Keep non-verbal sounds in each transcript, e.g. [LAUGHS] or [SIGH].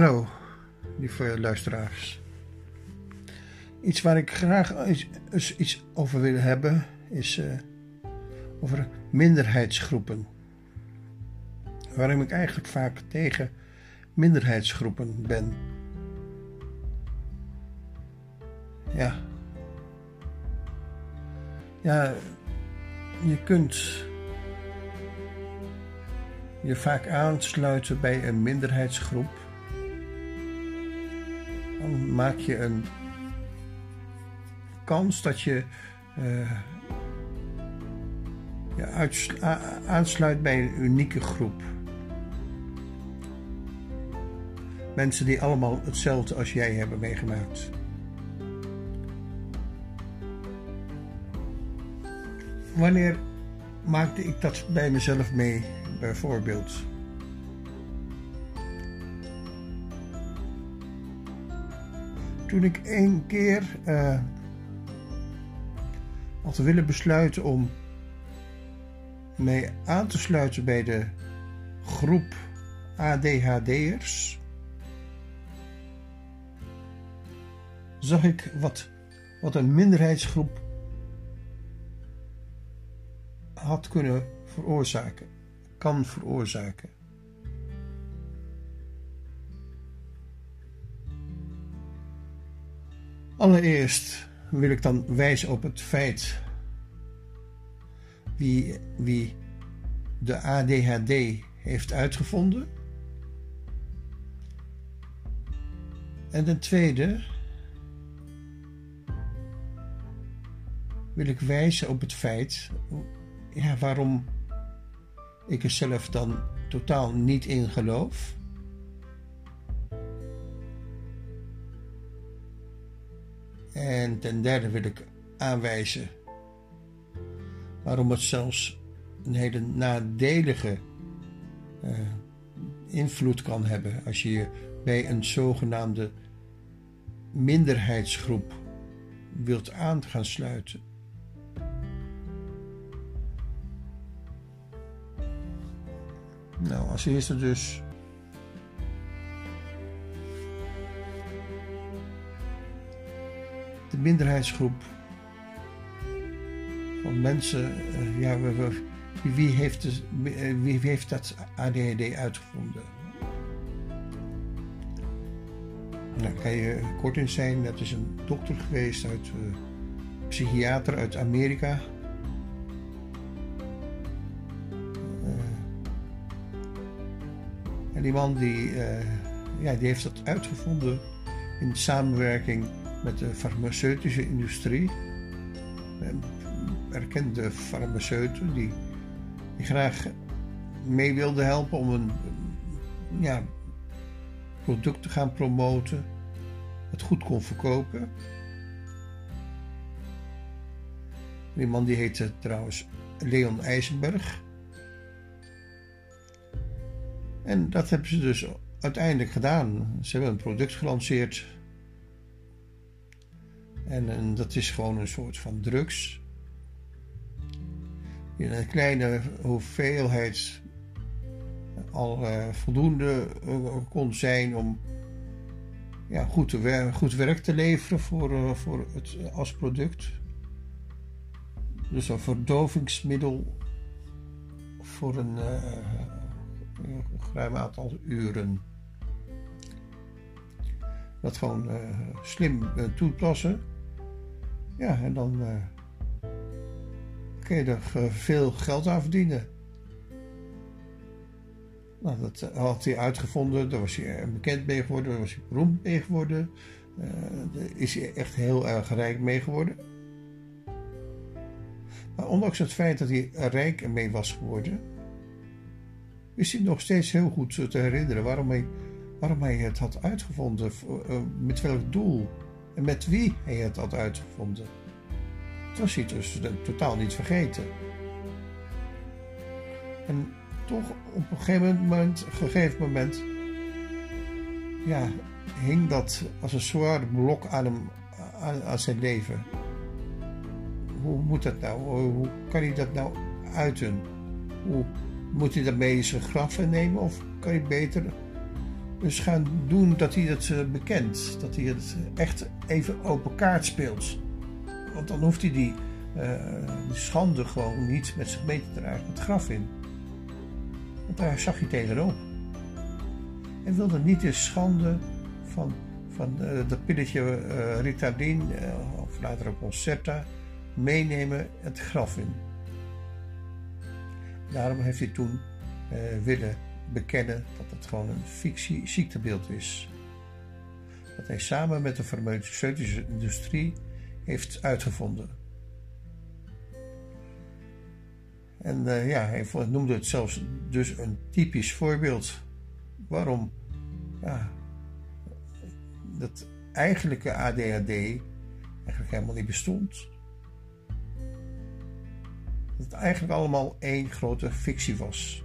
Hallo, lieve luisteraars. Iets waar ik graag iets, over wil hebben is uh, over minderheidsgroepen. Waarom ik eigenlijk vaak tegen minderheidsgroepen ben. Ja. Ja, je kunt je vaak aansluiten bij een minderheidsgroep. Maak je een kans dat je uh, je aansluit bij een unieke groep. Mensen die allemaal hetzelfde als jij hebben meegemaakt. Wanneer maakte ik dat bij mezelf mee, bijvoorbeeld? Toen ik één keer uh, had willen besluiten om mee aan te sluiten bij de groep ADHD'ers, zag ik wat, wat een minderheidsgroep had kunnen veroorzaken, kan veroorzaken. Allereerst wil ik dan wijzen op het feit wie, wie de ADHD heeft uitgevonden. En ten tweede wil ik wijzen op het feit ja, waarom ik er zelf dan totaal niet in geloof. En ten derde wil ik aanwijzen waarom het zelfs een hele nadelige uh, invloed kan hebben als je je bij een zogenaamde minderheidsgroep wilt aan gaan sluiten. Nou, als eerste dus. Minderheidsgroep van mensen. Uh, ja, wie, heeft eh, wie heeft dat ADHD uitgevonden? Nou, kan je kort in zijn, dat is een dokter geweest uit. Uh, psychiater uit Amerika. En die man die, ja, die heeft dat uitgevonden in samenwerking met de farmaceutische industrie. Erkende farmaceuten die, die graag mee wilden helpen om een ja, product te gaan promoten. Het goed kon verkopen. Die man die heette trouwens Leon Eisenberg. En dat hebben ze dus uiteindelijk gedaan. Ze hebben een product gelanceerd. En, en dat is gewoon een soort van drugs. In een kleine hoeveelheid al uh, voldoende uh, kon zijn om ja, goed, te goed werk te leveren voor, uh, voor het, als product. Dus een verdovingsmiddel voor een een ruim aantal uren. Dat gewoon slim toepassen. Ja, en dan uh, kun je er veel geld aan verdienen. Nou, dat had hij uitgevonden, daar was hij bekend mee geworden, daar was hij beroemd mee geworden. is hij echt heel erg rijk mee geworden. Maar ondanks het feit dat hij rijk mee was geworden, is hij nog steeds heel goed te herinneren waarom hij, waarom hij het had uitgevonden, eh, met welk doel met wie hij het had uitgevonden. Dat was hij dus totaal niet vergeten. En toch op een gegeven moment, gegeven moment ja, hing dat als een zwaar blok aan, hem, aan, aan zijn leven. Hoe moet dat nou? Hoe kan hij dat nou uiten? Hoe, moet hij daarmee zijn graf nemen of kan hij beter dus gaan doen dat hij het uh, bekent. Dat hij het echt even open kaart speelt. Want dan hoeft hij die, die schande gewoon niet met zich mee te dragen het graf in. Want daar zag hij tegenop. En wilde niet de schande van, van dat pilletje Ritardin, of later ook Concerta, meenemen het graf in. Daarom heeft hij toen uh, willen bekennen dat het gewoon een fictie ziektebeeld is. Dat hij samen met de farmaceutische industrie heeft uitgevonden. En uh, ja, hij noemde het zelfs dus een typisch voorbeeld. Waarom ja, dat eigenlijke ADHD eigenlijk helemaal niet bestond dat het eigenlijk allemaal één grote fictie was.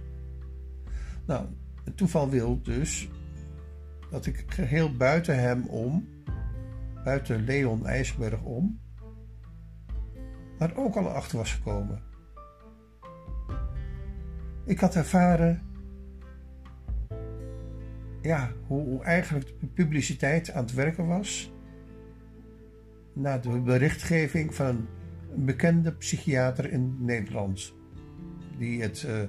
Nou, het toeval wil dus dat ik geheel buiten hem om, buiten Leon IJsberg om, maar ook al achter was gekomen. Ik had ervaren ja, hoe, eigenlijk de publiciteit aan het werken was na de berichtgeving van een bekende psychiater in Nederland. Die het uh,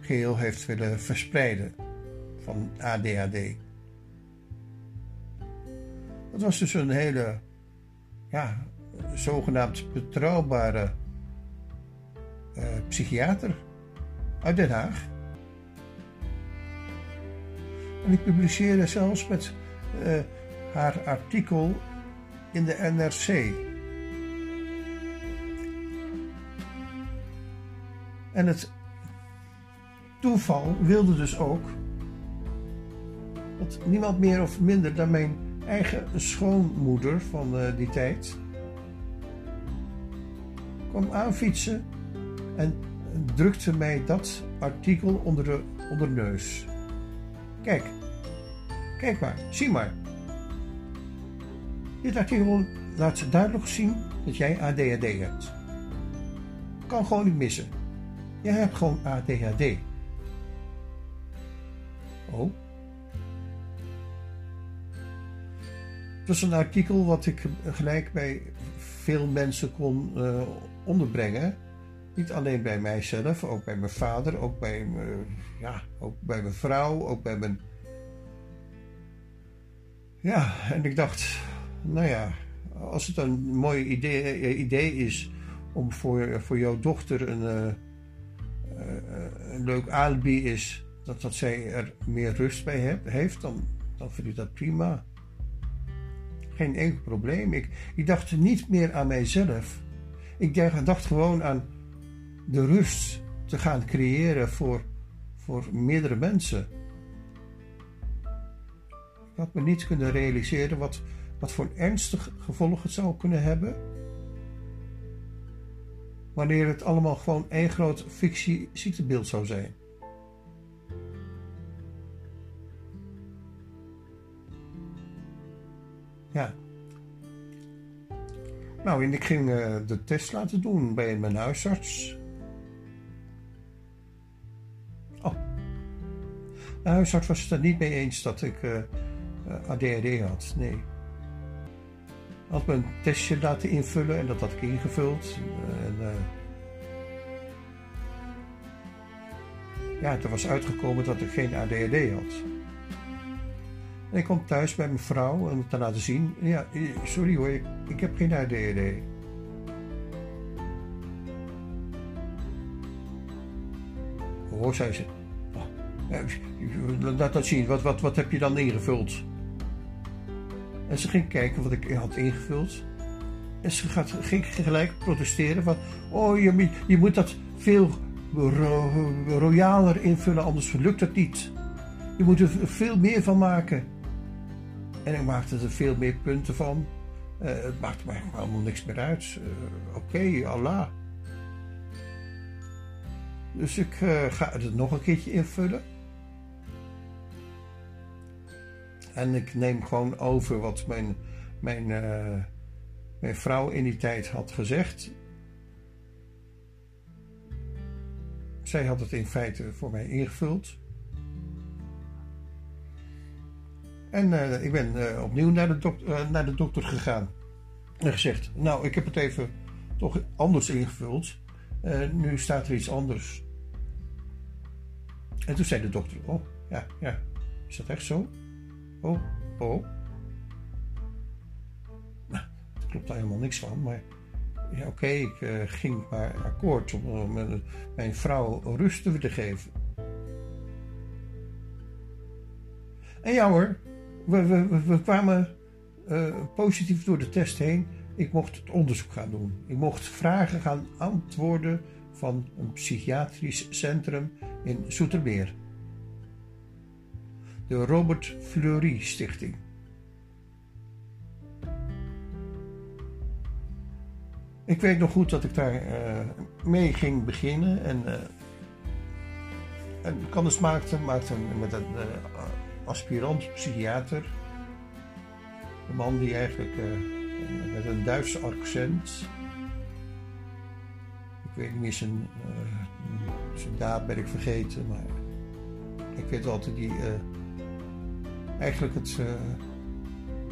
geheel heeft willen verspreiden van ADHD. Dat was dus een hele, ja, zogenaamd betrouwbare uh, psychiater uit Den Haag. En ik publiceerde zelfs met uh, haar artikel in de NRC. En het toeval wilde dus ook dat niemand meer of minder dan mijn eigen schoonmoeder van uh, die tijd kwam aanfietsen en drukte mij dat artikel onder de, neus. Kijk, kijk maar, zie maar. Dit artikel laat duidelijk zien dat jij ADHD hebt. Kan gewoon niet missen. Je hebt gewoon ADHD. Oh. Het was een artikel wat ik gelijk bij veel mensen kon uh, onderbrengen. Niet alleen bij mijzelf, ook bij mijn vader, ook bij, me, ja, ook bij mijn vrouw, ook bij mijn. Ja, en ik dacht, nou ja, als het een mooi idee, idee is om voor, voor jouw dochter een. Een leuk alibi is dat, dat zij er meer rust bij heeft, dan, dan vind ik dat prima. Geen enkel probleem. Ik, ik dacht niet meer aan mijzelf. Ik dacht gewoon aan de rust te gaan creëren voor, voor meerdere mensen. Ik had me niet kunnen realiseren wat, wat voor ernstig gevolg het zou kunnen hebben wanneer het allemaal gewoon één groot fictie-ziektebeeld zou zijn. Ja. Nou, en ik ging uh, de test laten doen bij mijn huisarts. Oh. De huisarts was het er niet mee eens dat ik eh, eh, ADHD had. Nee had me een testje laten invullen en dat had ik ingevuld. En, ja, toen was uitgekomen dat ik geen ADHD had. En ik kwam thuis bij mijn vrouw om te laten zien. Ja, sorry hoor, ik, heb geen ADHD. Hoor, zei ze. Oh, laat dat zien, wat, wat, wat heb je dan ingevuld? En ze ging kijken wat ik had ingevuld. En ze gaat, ging gelijk protesteren van... Oh, je, je moet dat veel royaler invullen, anders lukt het niet. Je moet er veel meer van maken. En ik maakte er veel meer punten van. Uh, het maakte mij helemaal niks meer uit. Uh, Oké, Allah. Dus ik uh, ga het nog een keertje invullen. En ik neem gewoon over wat mijn, mijn, mijn vrouw in die tijd had gezegd. Zij had het in feite voor mij ingevuld. En eh, ik ben eh, opnieuw naar de, dokter, naar de dokter gegaan. En gezegd, nou, ik heb het even toch anders ingevuld. nu staat er iets anders. En toen zei de dokter, oh, ja, ja, is dat echt zo? Oh, oh. Nou, daar klopt daar helemaal niks van, maar ja, oké, ik ging maar akkoord om mijn vrouw rust te geven. En ja hoor, we, we, kwamen uh, positief door de test heen. Ik mocht het onderzoek gaan doen. Ik mocht vragen gaan antwoorden van een psychiatrisch centrum in Zoetermeer. De Robert Fleury Stichting. Ik weet nog goed dat ik daar uh, mee ging beginnen en, uh, en kennis maakte, maakte met een uh, aspirant psychiater. Een man die eigenlijk met een Duitse accent. Ik weet niet meer zijn, zijn daad ben ik vergeten, maar ik weet altijd die eigenlijk het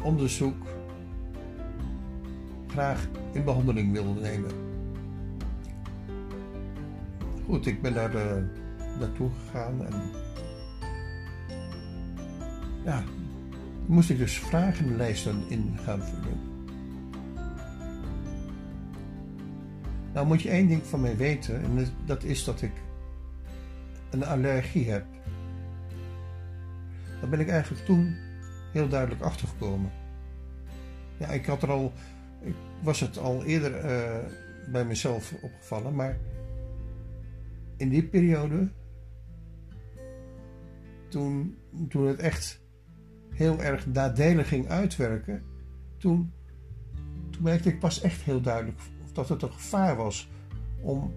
onderzoek graag in behandeling wilde nemen. Goed, ik ben daar uh, naartoe gegaan en ja, moest ik dus vragenlijsten in gaan vullen. Nou moet je één ding van mij weten en dat is dat ik een allergie heb. Daar ben ik eigenlijk toen heel duidelijk achtergekomen. Ja, ik had er al ik was het al eerder uh, bij mezelf opgevallen, maar in die periode, toen, toen het echt heel erg nadelig ging uitwerken, toen, toen merkte ik pas echt heel duidelijk dat het een gevaar was om,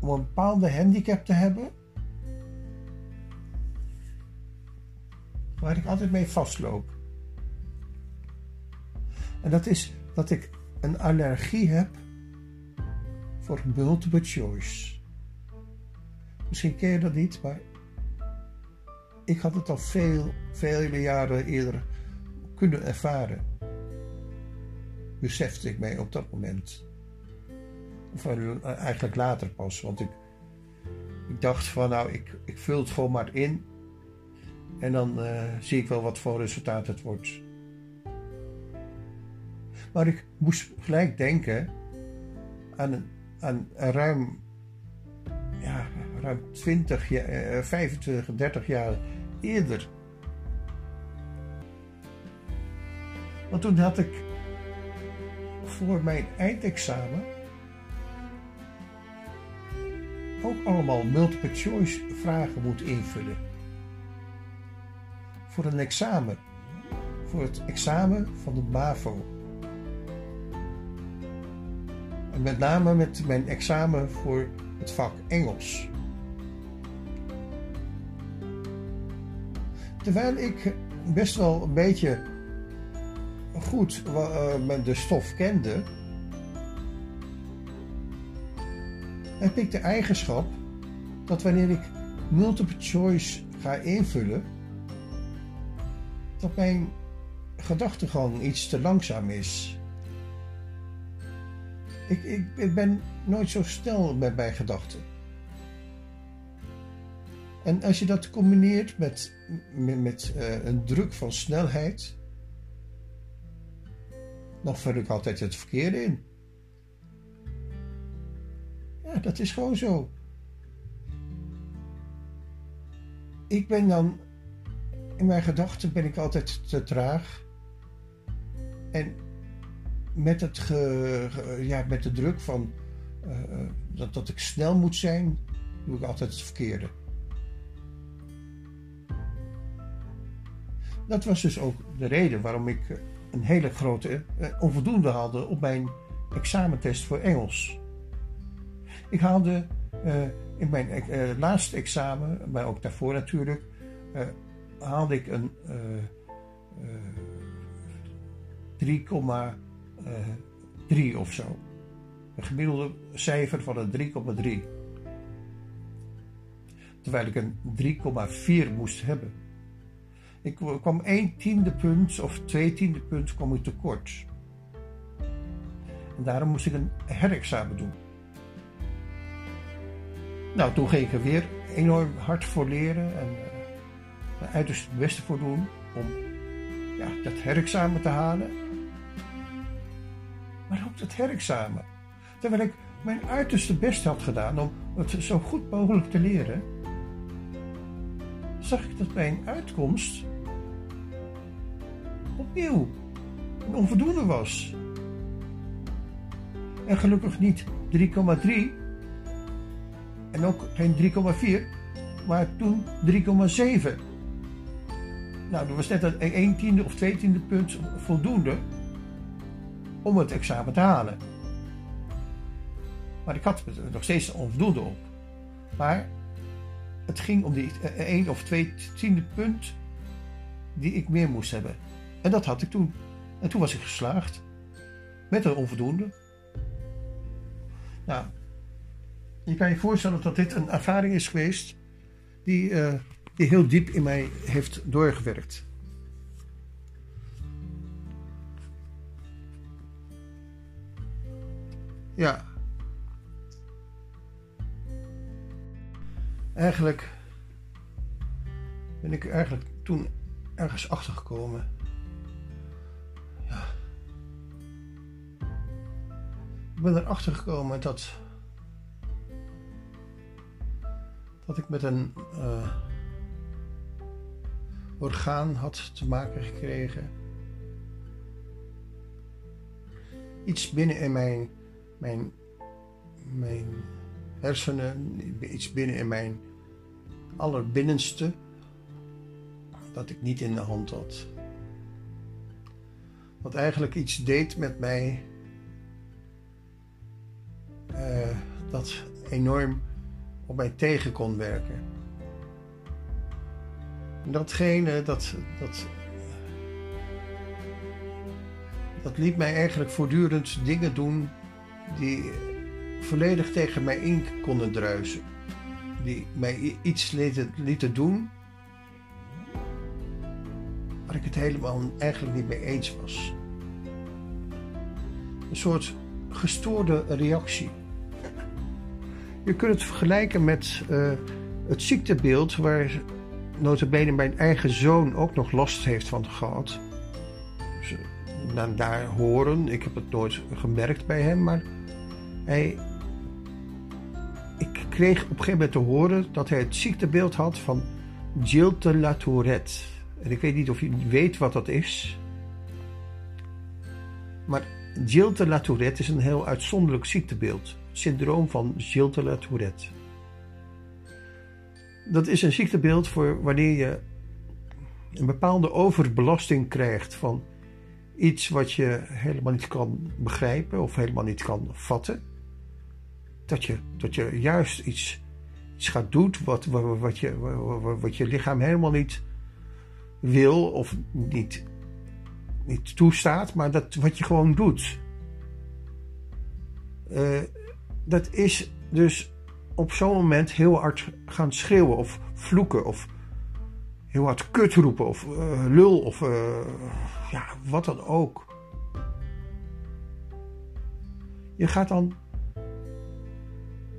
om een bepaalde handicap te hebben. Waar ik altijd mee vastloop. En dat is dat ik een allergie heb voor multiple choice. Misschien ken je dat niet, maar ik had het al veel, vele jaren eerder kunnen ervaren. Besefte ik mij op dat moment. Of eigenlijk later pas, want ik, ik dacht van nou, ik, ik vul het gewoon maar in. En dan uh, zie ik wel wat voor resultaat het wordt. Maar ik moest gelijk denken aan, aan ruim, ja, ruim 20, 25, 30 jaar eerder. Want toen had ik voor mijn eindexamen ook allemaal multiple choice vragen moeten invullen. Voor een examen. Voor het examen van de MAVO. En met name met mijn examen voor het vak Engels. Terwijl ik best wel een beetje goed uh, de stof kende, heb ik de eigenschap dat wanneer ik multiple choice ga invullen, dat mijn gedachtegang iets te langzaam is. Ik, ik, ik ben nooit zo snel met mijn gedachten. En als je dat combineert met, met, uh, een druk van snelheid, dan vul ik altijd het verkeerde in. Ja, dat is gewoon zo. Ik ben dan, in mijn gedachten ben ik altijd te traag. En met, het ja, met de druk van uh, dat, dat ik snel moet zijn, doe ik altijd het verkeerde. Dat was dus ook de reden waarom ik een hele grote uh, onvoldoende haalde op mijn examentest voor Engels. Ik haalde uh, in mijn laatste examen, maar ook daarvoor natuurlijk, haalde ik een 3, 3 of zo. Een gemiddelde cijfer van een 3,3. Terwijl ik een 3,4 moest hebben. Ik kwam één tiende punt of twee tiende punt kwam ik tekort. En daarom moest ik een herexamen doen. Nou, toen ging ik er weer enorm hard voor leren en uh, er uiterst het beste voor doen om ja, dat herexamen te halen. Maar ook dat herexamen. Terwijl ik mijn uiterste best had gedaan om het zo goed mogelijk te leren, zag ik dat mijn uitkomst opnieuw een onvoldoende was. En gelukkig niet 3,3 en ook geen 3,4, maar toen 3,7. Nou, dat was net een 1 tiende of 2 tiende punt voldoende om het examen te halen. Maar ik had nog steeds onvoldoende op. Maar het ging om die 1 of 2 tiende punt die ik meer moest hebben. En dat had ik toen. En toen was ik geslaagd. Met een onvoldoende. Nou, je kan je voorstellen dat dit een ervaring is geweest die, uh, die heel diep in mij heeft doorgewerkt. Ja. Eigenlijk ben ik eigenlijk toen ergens achter Ik ben erachter gekomen dat dat ik met een uh, orgaan had te maken gekregen. Iets binnen in mijn, mijn, mijn hersenen, iets binnen in mijn allerbinnenste, dat ik niet in de hand had. Wat eigenlijk iets deed met mij, dat enorm op mij tegen kon werken. En datgene, dat, dat, dat liet mij eigenlijk voortdurend dingen doen die volledig tegen mij in konden druisen. Die mij iets lieten, lieten doen waar ik het helemaal eigenlijk niet mee eens was. Een soort gestoorde reactie. Je kunt het vergelijken met uh, het ziektebeeld waar notabene mijn eigen zoon ook nog last heeft van gehad. Dus, uh, daar horen, ik heb het nooit gemerkt bij hem, maar hij, ik kreeg op een gegeven moment te horen dat hij het ziektebeeld had van Gilles de la Tourette. En ik weet niet of je weet wat dat is. Maar Gilles de la Tourette is een heel uitzonderlijk ziektebeeld syndroom van Gilles de la Tourette. Dat is een ziektebeeld voor wanneer je een bepaalde overbelasting krijgt van iets wat je helemaal niet kan begrijpen of helemaal niet kan vatten. Dat je, dat je juist iets, iets gaat doen wat, wat, wat, je, wat je lichaam helemaal niet wil of niet, niet toestaat, maar dat wat je gewoon doet. Uh, dat is dus op zo'n moment heel hard gaan schreeuwen of vloeken of heel hard kut roepen of uh, lul of uh, ja, wat dan ook. Je gaat dan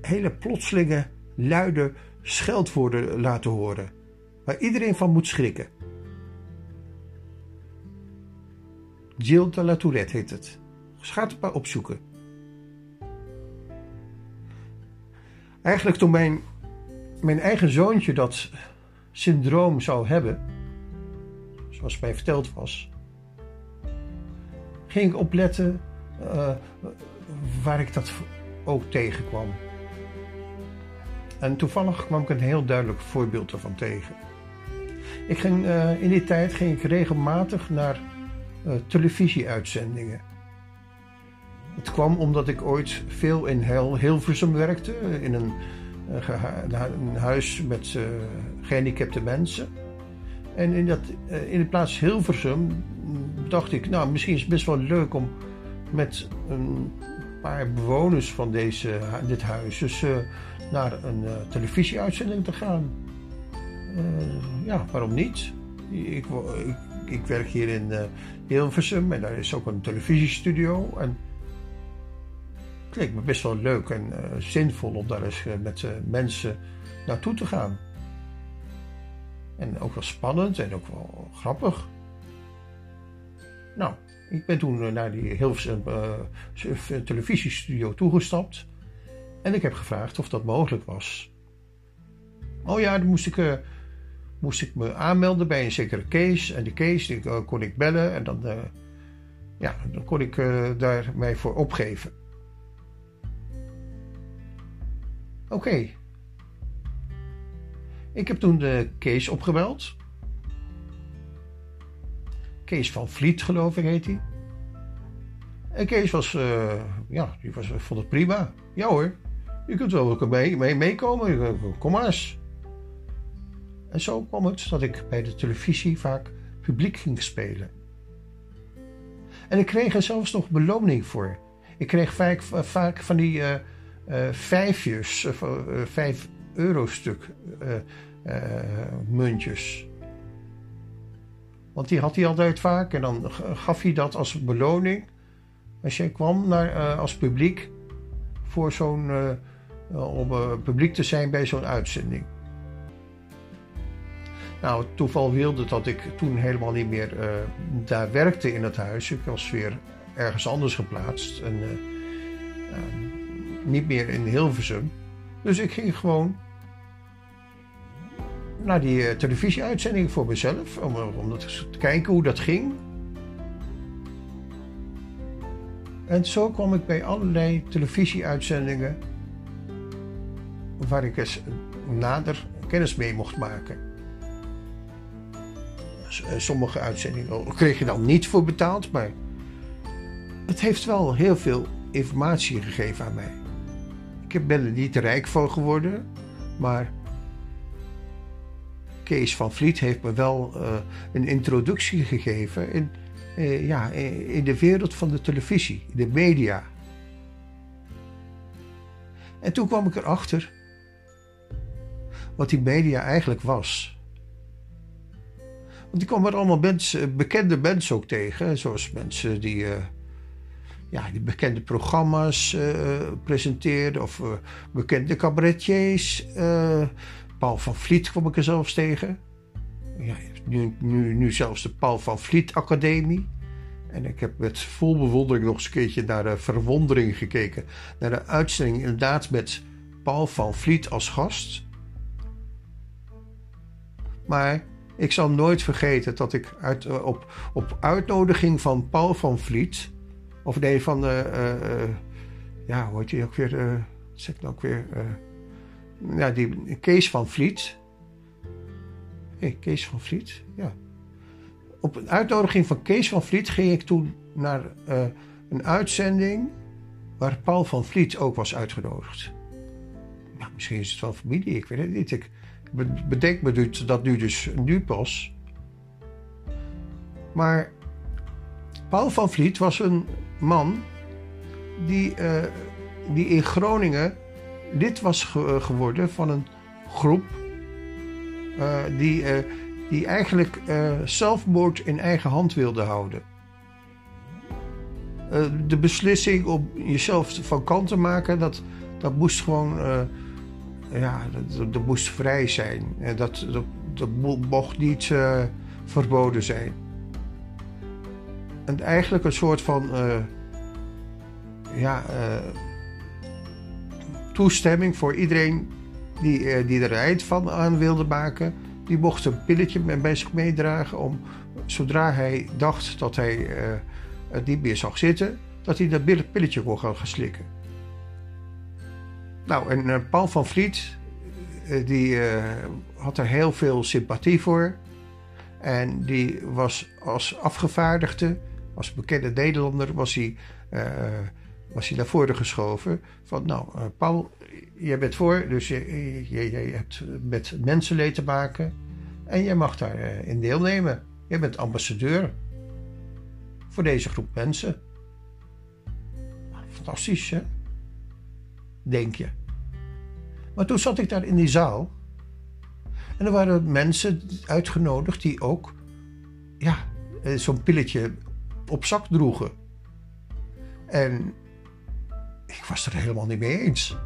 hele plotselinge, luide scheldwoorden laten horen, waar iedereen van moet schrikken. Gilles de la Tourette heet het. Ga het maar opzoeken. Eigenlijk toen mijn, mijn eigen zoontje dat syndroom zou hebben, zoals mij verteld was, ging ik opletten uh, waar ik dat ook tegenkwam. En toevallig kwam ik een heel duidelijk voorbeeld ervan tegen. Ik ging, uh, in die tijd ging ik regelmatig naar uh, televisieuitzendingen. Het kwam omdat ik ooit veel in Hilversum werkte, in een, eh, een huis met uh, gehandicapte mensen. En in, dat, in de plaats Hilversum dacht ik, nou, misschien is het best wel leuk om met een paar bewoners van deze, dit huis dus, naar een televisieuitzending te gaan. ja, waarom niet? ik, ik, ik werk hier in Hilversum en daar is ook een televisiestudio. En leek me best wel leuk en uh, zinvol om daar eens uh, met mensen naartoe te gaan. En ook wel spannend en ook wel grappig. Nou, ik ben toen naar die Hilversum televisiestudio toegestapt. En ik heb gevraagd of dat mogelijk was. Oh ja, dan moest ik moest ik me aanmelden bij een zekere case. En die case die, kon ik bellen en dan, ja, dan kon ik daar mij voor opgeven. Oké. Ik heb toen de Kees opgebeld. Kees van Vliet, geloof ik, heet hij. En Kees was, ja, die was, vond het prima. Ja hoor, je kunt wel mee, mee, meekomen, kom maar eens. En zo kwam het dat ik bij de televisie vaak publiek ging spelen. En ik kreeg er zelfs nog beloning voor. Ik kreeg vaak, vaak van die vijfjes, uh, vijf eurostuk muntjes. Want die had hij altijd vaak en dan gaf hij dat als beloning. Als jij kwam naar, als publiek voor zo'n, om publiek te zijn bij zo'n uitzending. Nou, toeval wilde dat ik toen helemaal niet meer daar werkte in het huis. Ik was weer ergens anders geplaatst en niet meer in Hilversum. Dus ik ging gewoon naar die televisieuitzending voor mezelf, om, om te kijken hoe dat ging. En zo kwam ik bij allerlei televisieuitzendingen waar ik eens nader kennis mee mocht maken. Eh, sommige uitzendingen kreeg je dan niet voor betaald, maar het heeft wel heel veel informatie gegeven aan mij. Ik ben er niet rijk van geworden, maar Kees van Vliet heeft me wel uh, een introductie gegeven in, uh, ja, in de wereld van de televisie, de media. En toen kwam ik erachter wat die media eigenlijk was. Want ik kwam er allemaal mensen, bekende mensen ook tegen. Zoals mensen die, ja, die bekende programma's uh, presenteerden. Of uh, bekende cabaretiers. Paul van Vliet kwam ik er zelfs tegen. Ja, nu, nu, nu zelfs de Paul van Vliet Academie. En ik heb met vol bewondering nog eens een keertje naar de verwondering gekeken. Naar de uitzending inderdaad met Paul van Vliet als gast. Maar ik zal nooit vergeten dat ik uit, op, op uitnodiging van Paul van Vliet, of nee, van de, uh, uh, ja, hoe heet hij ook weer, uh, zeg ik nou ook weer, ja, die Kees van Vliet. Hey, Kees van Vliet, ja. Op een uitnodiging van Kees van Vliet ging ik toen naar een uitzending waar Paul van Vliet ook was uitgenodigd. Nou, misschien is het wel familie, ik weet het niet. Ik, bedenk me dat nu dus nu pas. Maar Paul van Vliet was een man die, uh, die in Groningen lid was ge geworden van een groep uh, die, uh, die eigenlijk zelfmoord in eigen hand wilde houden. de beslissing om jezelf van kant te maken, dat, dat moest gewoon ja, dat, dat, moest vrij zijn. En dat, dat, mocht niet verboden zijn. En eigenlijk een soort van uh, ja, uh, toestemming voor iedereen die, die er eind van aan wilde maken. Die mocht een pilletje bij zich meedragen om zodra hij dacht dat hij het niet meer zag zitten, dat hij dat pilletje kon gaan slikken. Nou, en Paul van Vliet, die had er heel veel sympathie voor. En die was als afgevaardigde, als bekende Nederlander, was hij, was hij naar voren geschoven. Van nou, Paul, jij bent voor, dus je, je, hebt met mensenleed te maken. En jij mag daarin in deelnemen. Je bent ambassadeur voor deze groep mensen. Fantastisch, hè? denk je. Maar toen zat ik daar in die zaal. En er waren mensen uitgenodigd die ook ja, eh, zo'n pilletje op zak droegen. En ik was er helemaal niet mee eens.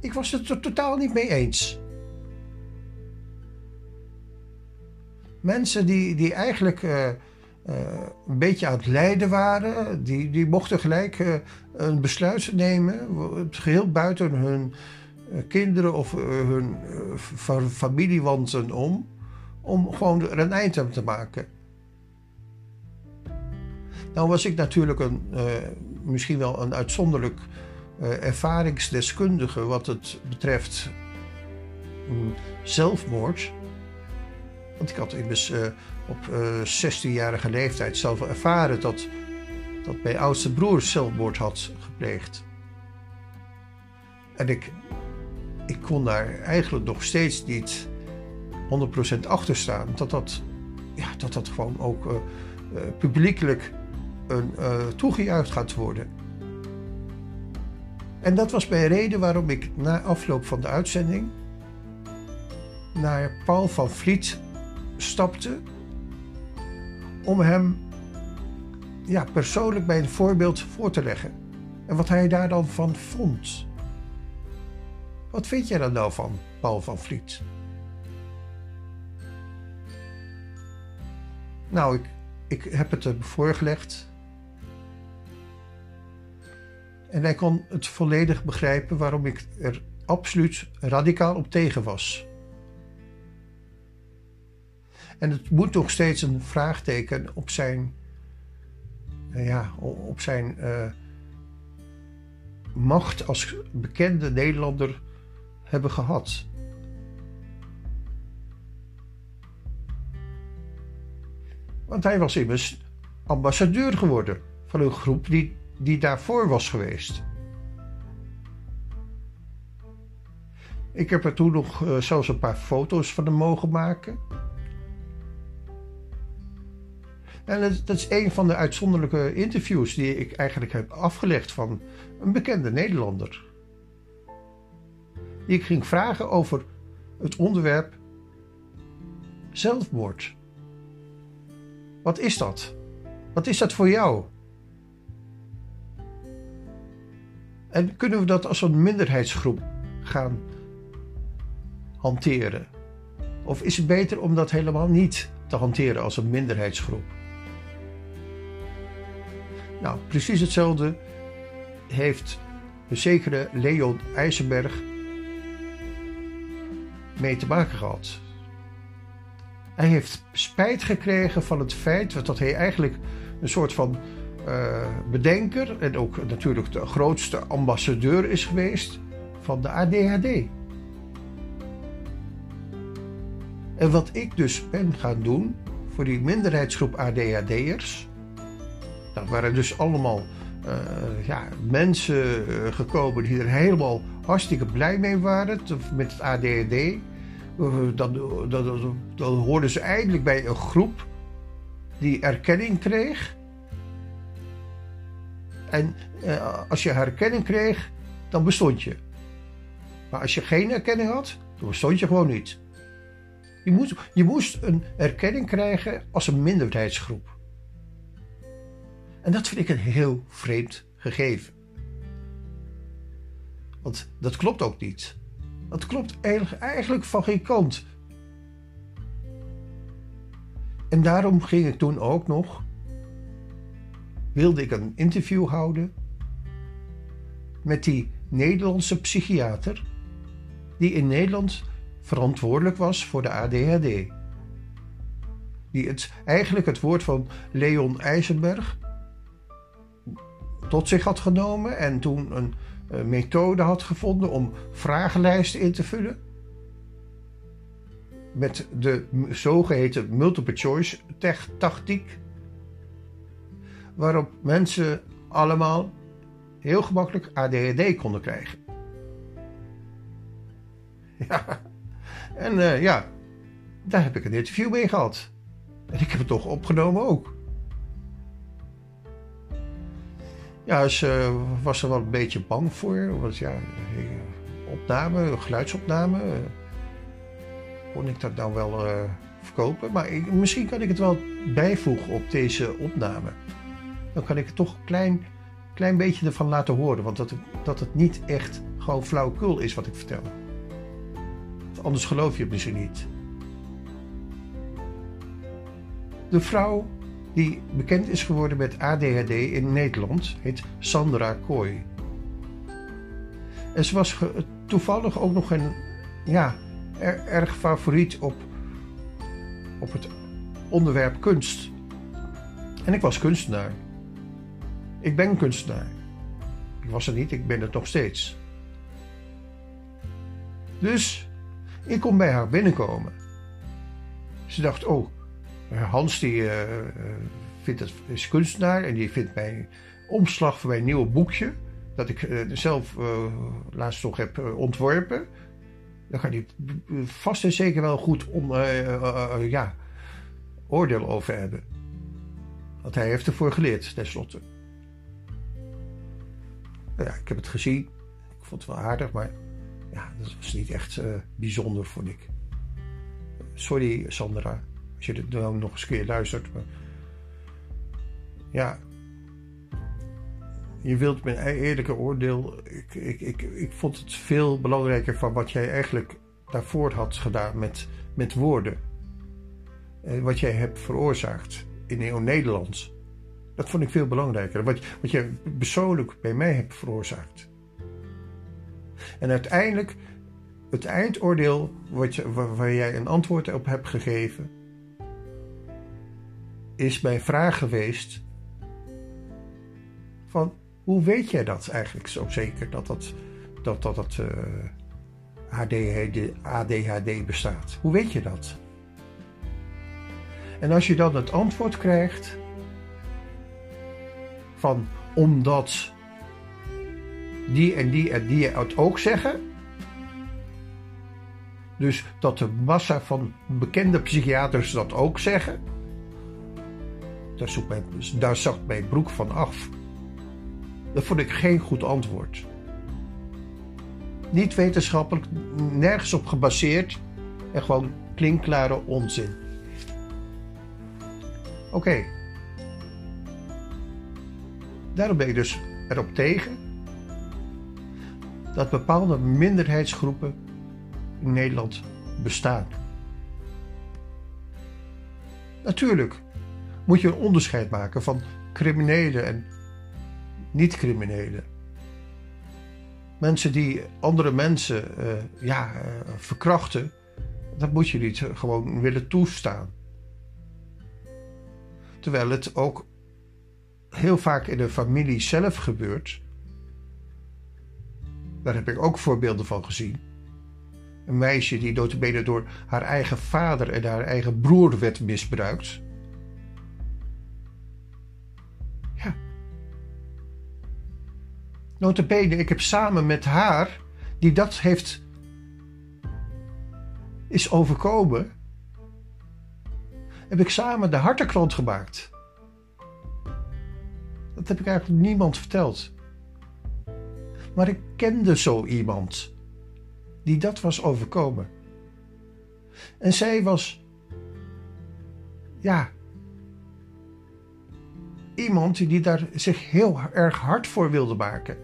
Ik was het er totaal niet mee eens. Mensen die, die eigenlijk uh, uh, een beetje aan het lijden waren, die, die mochten gelijk uh, een besluit nemen, het geheel buiten hun kinderen of hun familiewanten om, om gewoon er een eind aan te maken. Nou was ik natuurlijk een, misschien wel een uitzonderlijk ervaringsdeskundige wat het betreft um, zelfmoord. Want ik had immers uh, op uh, eh, 16-jarige leeftijd zelf ervaren dat, dat mijn oudste broer zelfmoord had gepleegd. En ik, ik kon daar eigenlijk nog steeds niet 100% achter staan. Dat dat, ja, dat, dat gewoon ook publiekelijk een, toegejuicht gaat worden. En dat was mijn reden waarom ik na afloop van de uitzending naar Paul van Vliet stapte om hem ja, persoonlijk bij een voorbeeld voor te leggen. En wat hij daar dan van vond. Wat vind jij er nou van, Paul van Vliet? Nou, ik, ik heb het hem voorgelegd. En hij kon het volledig begrijpen waarom ik er absoluut radicaal op tegen was. En het moet nog steeds een vraagteken op zijn, uh, ja, op zijn uh, macht als bekende Nederlander hebben gehad. Want hij was immers ambassadeur geworden van een groep die, die daarvoor was geweest. Ik heb er toen nog uh, zelfs een paar foto's van hem mogen maken. En dat, dat, is een van de uitzonderlijke interviews die ik eigenlijk heb afgelegd van een bekende Nederlander. Die ik ging vragen over het onderwerp zelfmoord. Wat is dat? Wat is dat voor jou? En kunnen we dat als een minderheidsgroep gaan hanteren? Of is het beter om dat helemaal niet te hanteren als een minderheidsgroep? Nou, precies hetzelfde heeft de zekere Leon IJzenberg mee te maken gehad. Hij heeft spijt gekregen van het feit dat hij eigenlijk een soort van bedenker en ook natuurlijk de grootste ambassadeur is geweest van de ADHD. En wat ik dus ben gaan doen voor die minderheidsgroep ADHD'ers, dat waren dus allemaal uh, ja, mensen uh, gekomen die er helemaal hartstikke blij mee waren met het ADHD. Dan, dan, dan hoorden ze eindelijk bij een groep die erkenning kreeg. En als je herkenning kreeg, dan bestond je. Maar als je geen erkenning had, dan bestond je gewoon niet. Je moest, je moest een erkenning krijgen als een minderheidsgroep. En dat vind ik een heel vreemd gegeven. Want dat klopt ook niet. Dat klopt eigenlijk van geen kant. En daarom ging ik toen ook nog, wilde ik een interview houden met die Nederlandse psychiater die in Nederland verantwoordelijk was voor de ADHD. Die het, eigenlijk het woord van Leon IJzenberg tot zich had genomen en toen een uh, methode had gevonden om vragenlijsten in te vullen. Met de zogeheten multiple choice tactiek. Waarop mensen allemaal heel gemakkelijk ADHD konden krijgen. [LAUGHS] Ja, en uh, ja, daar heb ik een interview mee gehad. En ik heb het toch opgenomen ook. Ja, ze was er wel een beetje bang voor. Want ja, opname, geluidsopname. kon ik dat nou wel verkopen. Maar misschien kan ik het wel bijvoegen op deze opname. Dan kan ik het toch een klein, klein beetje ervan laten horen. Want dat dat het niet echt gewoon flauwekul is wat ik vertel. Anders geloof je het misschien niet. De vrouw die bekend is geworden met ADHD in Nederland heet Sandra Kooi. En ze was toevallig ook nog een ja, erg favoriet op, op het onderwerp kunst. En ik was kunstenaar. Ik ben kunstenaar. Ik was er niet, ik ben het nog steeds. Dus ik kon bij haar binnenkomen. Ze dacht, oh, Hans die uh, vindt het, is kunstenaar en die vindt mijn omslag voor mijn nieuwe boekje, dat ik uh, zelf laatst nog heb ontworpen. Daar kan hij vast en zeker wel goed om, ja, oordeel over hebben. Want hij heeft ervoor geleerd, tenslotte. Ja, ik heb het gezien. Ik vond het wel aardig, maar ja, dat was niet echt bijzonder, vond ik. Sorry, Sandra. Als je het dan nog eens een keer luistert. Maar ja, je wilt mijn eerlijke oordeel. Ik, ik, ik, ik vond het veel belangrijker van wat jij eigenlijk daarvoor had gedaan met, met woorden. En wat jij hebt veroorzaakt in heel Nederlands. Dat vond ik veel belangrijker. Wat, wat jij persoonlijk bij mij hebt veroorzaakt. En uiteindelijk, het eindoordeel wat je, waar, jij een antwoord op hebt gegeven is mijn vraag geweest: van hoe weet jij dat eigenlijk zo zeker dat dat, dat, dat, dat ADHD, ADHD bestaat? Hoe weet je dat? En als je dan het antwoord krijgt van omdat die en die en die het ook zeggen. Dus dat de massa van bekende psychiaters dat ook zeggen. Daar, zoekt mijn, daar zakt mijn broek van af. Dat vond ik geen goed antwoord. Niet wetenschappelijk, nergens op gebaseerd en gewoon klinkklare onzin. Oké. Daarom ben ik dus erop tegen dat bepaalde minderheidsgroepen in Nederland bestaan. Natuurlijk, moet je een onderscheid maken van criminelen en niet-criminelen. Mensen die andere mensen uh, ja, uh, verkrachten, dat moet je niet gewoon willen toestaan. Terwijl het ook heel vaak in de familie zelf gebeurt. Daar heb ik ook voorbeelden van gezien. Een meisje die notabene door haar eigen vader en haar eigen broer werd misbruikt. Notabene, ik heb samen met haar, die dat heeft is overkomen, heb ik samen de hartenkrant gemaakt. Dat heb ik eigenlijk niemand verteld. Maar ik kende zo iemand die dat was overkomen. En zij was, ja, iemand die daar zich heel erg hard voor wilde maken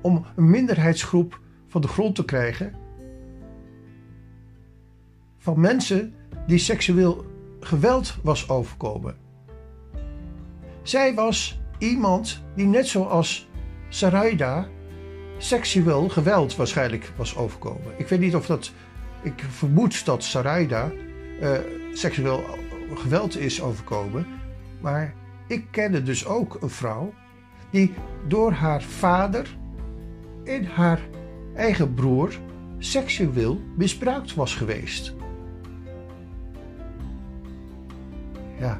om een minderheidsgroep van de grond te krijgen. Van mensen die seksueel geweld was overkomen. Zij was iemand die net zoals Saraida seksueel geweld waarschijnlijk was overkomen. Ik weet niet of dat. Ik vermoed dat Saraida uh, seksueel geweld is overkomen. Maar ik kende dus ook een vrouw die door haar vader en haar eigen broer seksueel misbruikt was geweest. Ja.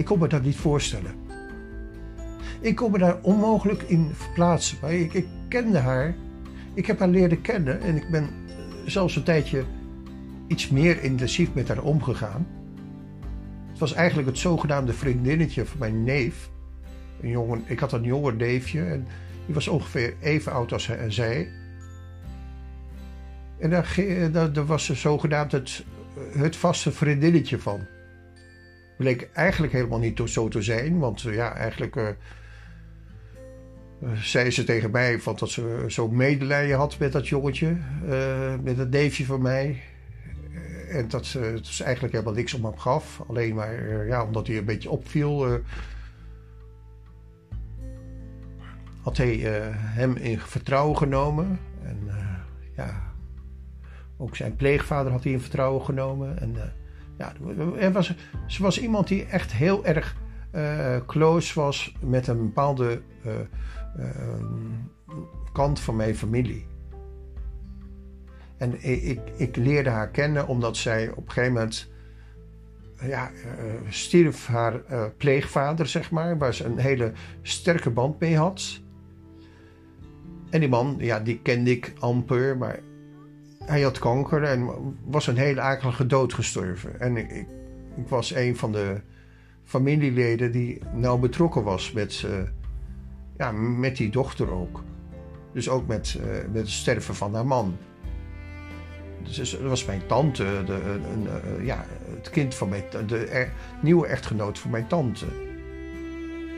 Ik kon me dat niet voorstellen. Ik kon me daar onmogelijk in verplaatsen. Maar ik, ik kende haar. Ik heb haar leren kennen en ik ben zelfs een tijdje iets meer intensief met haar omgegaan. Het was eigenlijk het zogenaamde vriendinnetje van mijn neef. Een jongen, ik had een jonger neefje en die was ongeveer even oud als hij en zij. En daar, daar was ze zogenaamd het, het vaste vriendinnetje van. Bleek eigenlijk helemaal niet zo te zijn, want ja, eigenlijk uh, zei ze tegen mij van dat ze zo medelijden had met dat jongetje, met het neefje van mij. En dat ze eigenlijk helemaal niks om hem gaf. Alleen maar ja, omdat hij een beetje opviel, had hij hem in vertrouwen genomen. En ja, ook zijn pleegvader had hij in vertrouwen genomen. En ja, er was, ze was iemand die echt heel erg uh, close was met een bepaalde uh, uh, kant van mijn familie. En ik, ik, leerde haar kennen omdat zij op een gegeven moment ja, stierf haar pleegvader, zeg maar, waar ze een hele sterke band mee had. En die man, ja, die kende ik amper, maar hij had kanker en was een hele akelige dood gestorven. En ik, ik, was een van de familieleden die nauw betrokken was met, uh, ja, met die dochter ook. Dus ook met, uh, met het sterven van haar man. Dus dat was mijn tante, de, uh, ja, het kind van mijn, de nieuwe echtgenoot van mijn tante.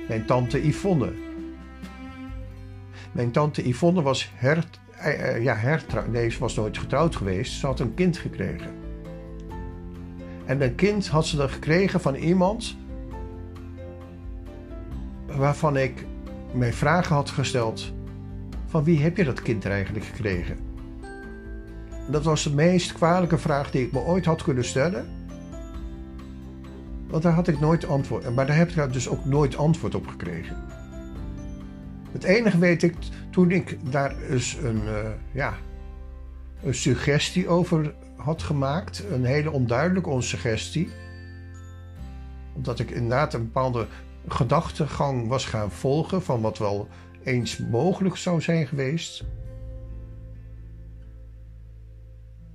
Mijn tante Yvonne. Mijn tante Yvonne was her, ja, hertrouw. Nee, ze was nooit getrouwd geweest. Ze had een kind gekregen. En dat kind had ze dan gekregen van iemand waarvan ik mij vragen had gesteld: van wie heb je dat kind eigenlijk gekregen? dat was de meest kwalijke vraag die ik me ooit had kunnen stellen. Want daar had ik nooit antwoord. Maar daar heb ik dus ook nooit antwoord op gekregen. Het enige weet ik, toen ik daar eens een, uh, ja, een suggestie over had gemaakt, een hele onduidelijke suggestie, omdat ik inderdaad een bepaalde gedachtegang was gaan volgen van wat wel eens mogelijk zou zijn geweest.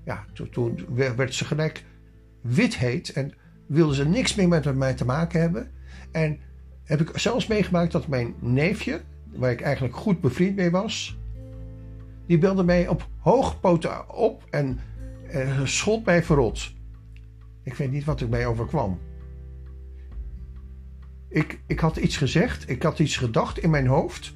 Ja, toen, werd ze gelijk wit en wilde ze niks meer met mij te maken hebben. En heb ik zelfs meegemaakt dat mijn neefje, waar ik eigenlijk goed bevriend mee was, die belde mij op hoogpoten op en uh, schold mij verrot. Ik weet niet wat er mij overkwam. Ik, ik had iets gezegd, ik had iets gedacht in mijn hoofd,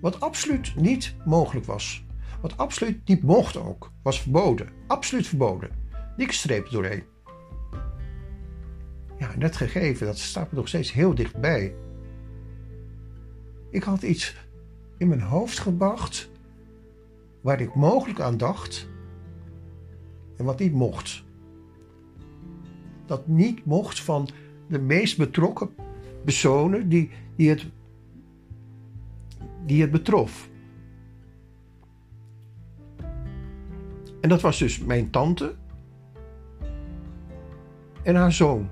wat absoluut niet mogelijk was. Wat absoluut niet mocht ook, was verboden. Absoluut verboden. Niks streep doorheen. Ja, net gegeven, dat staat me nog steeds heel dichtbij. Ik had iets in mijn hoofd gebracht waar ik mogelijk aan dacht en wat niet mocht. Dat niet mocht van de meest betrokken personen die, die, het, die het betrof. En dat was dus mijn tante en haar zoon.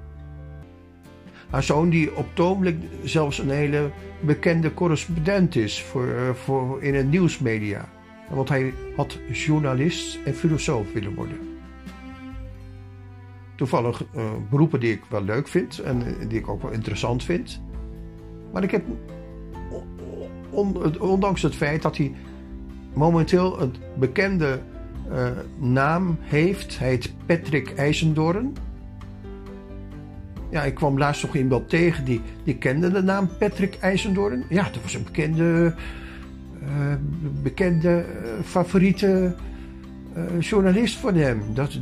Haar zoon die op het zelfs een hele bekende correspondent is voor, eh, voor in het nieuwsmedia. Want hij had journalist en filosoof willen worden. Toevallig uh, beroepen die ik wel leuk vind en die ik ook wel interessant vind. Maar ik heb, ondanks het feit dat hij momenteel een bekende naam heeft, hij heet Patrick IJzendoorn. Ja, ik kwam laatst nog iemand tegen die, die kende de naam Patrick IJzendoorn. Ja, dat was een bekende, uh, bekende uh, favoriete uh, journalist van hem. Dat,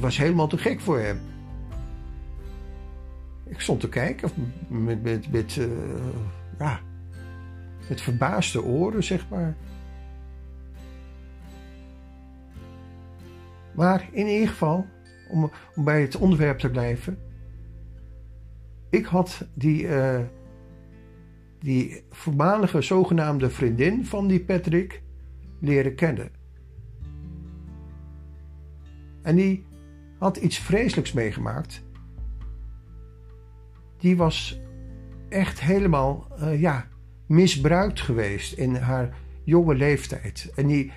was helemaal te gek voor hem. Ik stond te kijken met, met, met, ja, met verbaasde oren, zeg maar. Maar in ieder geval, om, om bij het onderwerp te blijven. Ik had die, uh, die voormalige zogenaamde vriendin van die Patrick leren kennen. En die had iets vreselijks meegemaakt. Die was echt helemaal uh, ja, misbruikt geweest in haar jonge leeftijd. En die,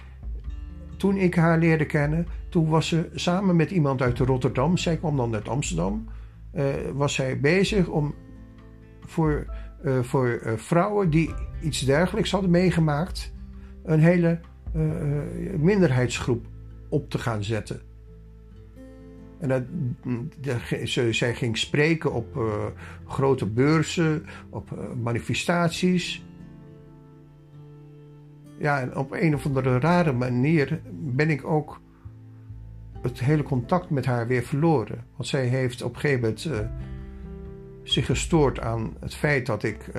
toen ik haar leerde kennen, toen was ze samen met iemand uit Rotterdam, zij kwam dan uit Amsterdam, was zij bezig om voor, uh, voor uh, vrouwen die iets dergelijks hadden meegemaakt, een hele minderheidsgroep op te gaan zetten. En dat, ze, zij ging spreken op grote beurzen, op manifestaties. Ja, en op een of andere rare manier ben ik ook het hele contact met haar weer verloren. Want zij heeft op een gegeven moment uh, zich gestoord aan het feit dat ik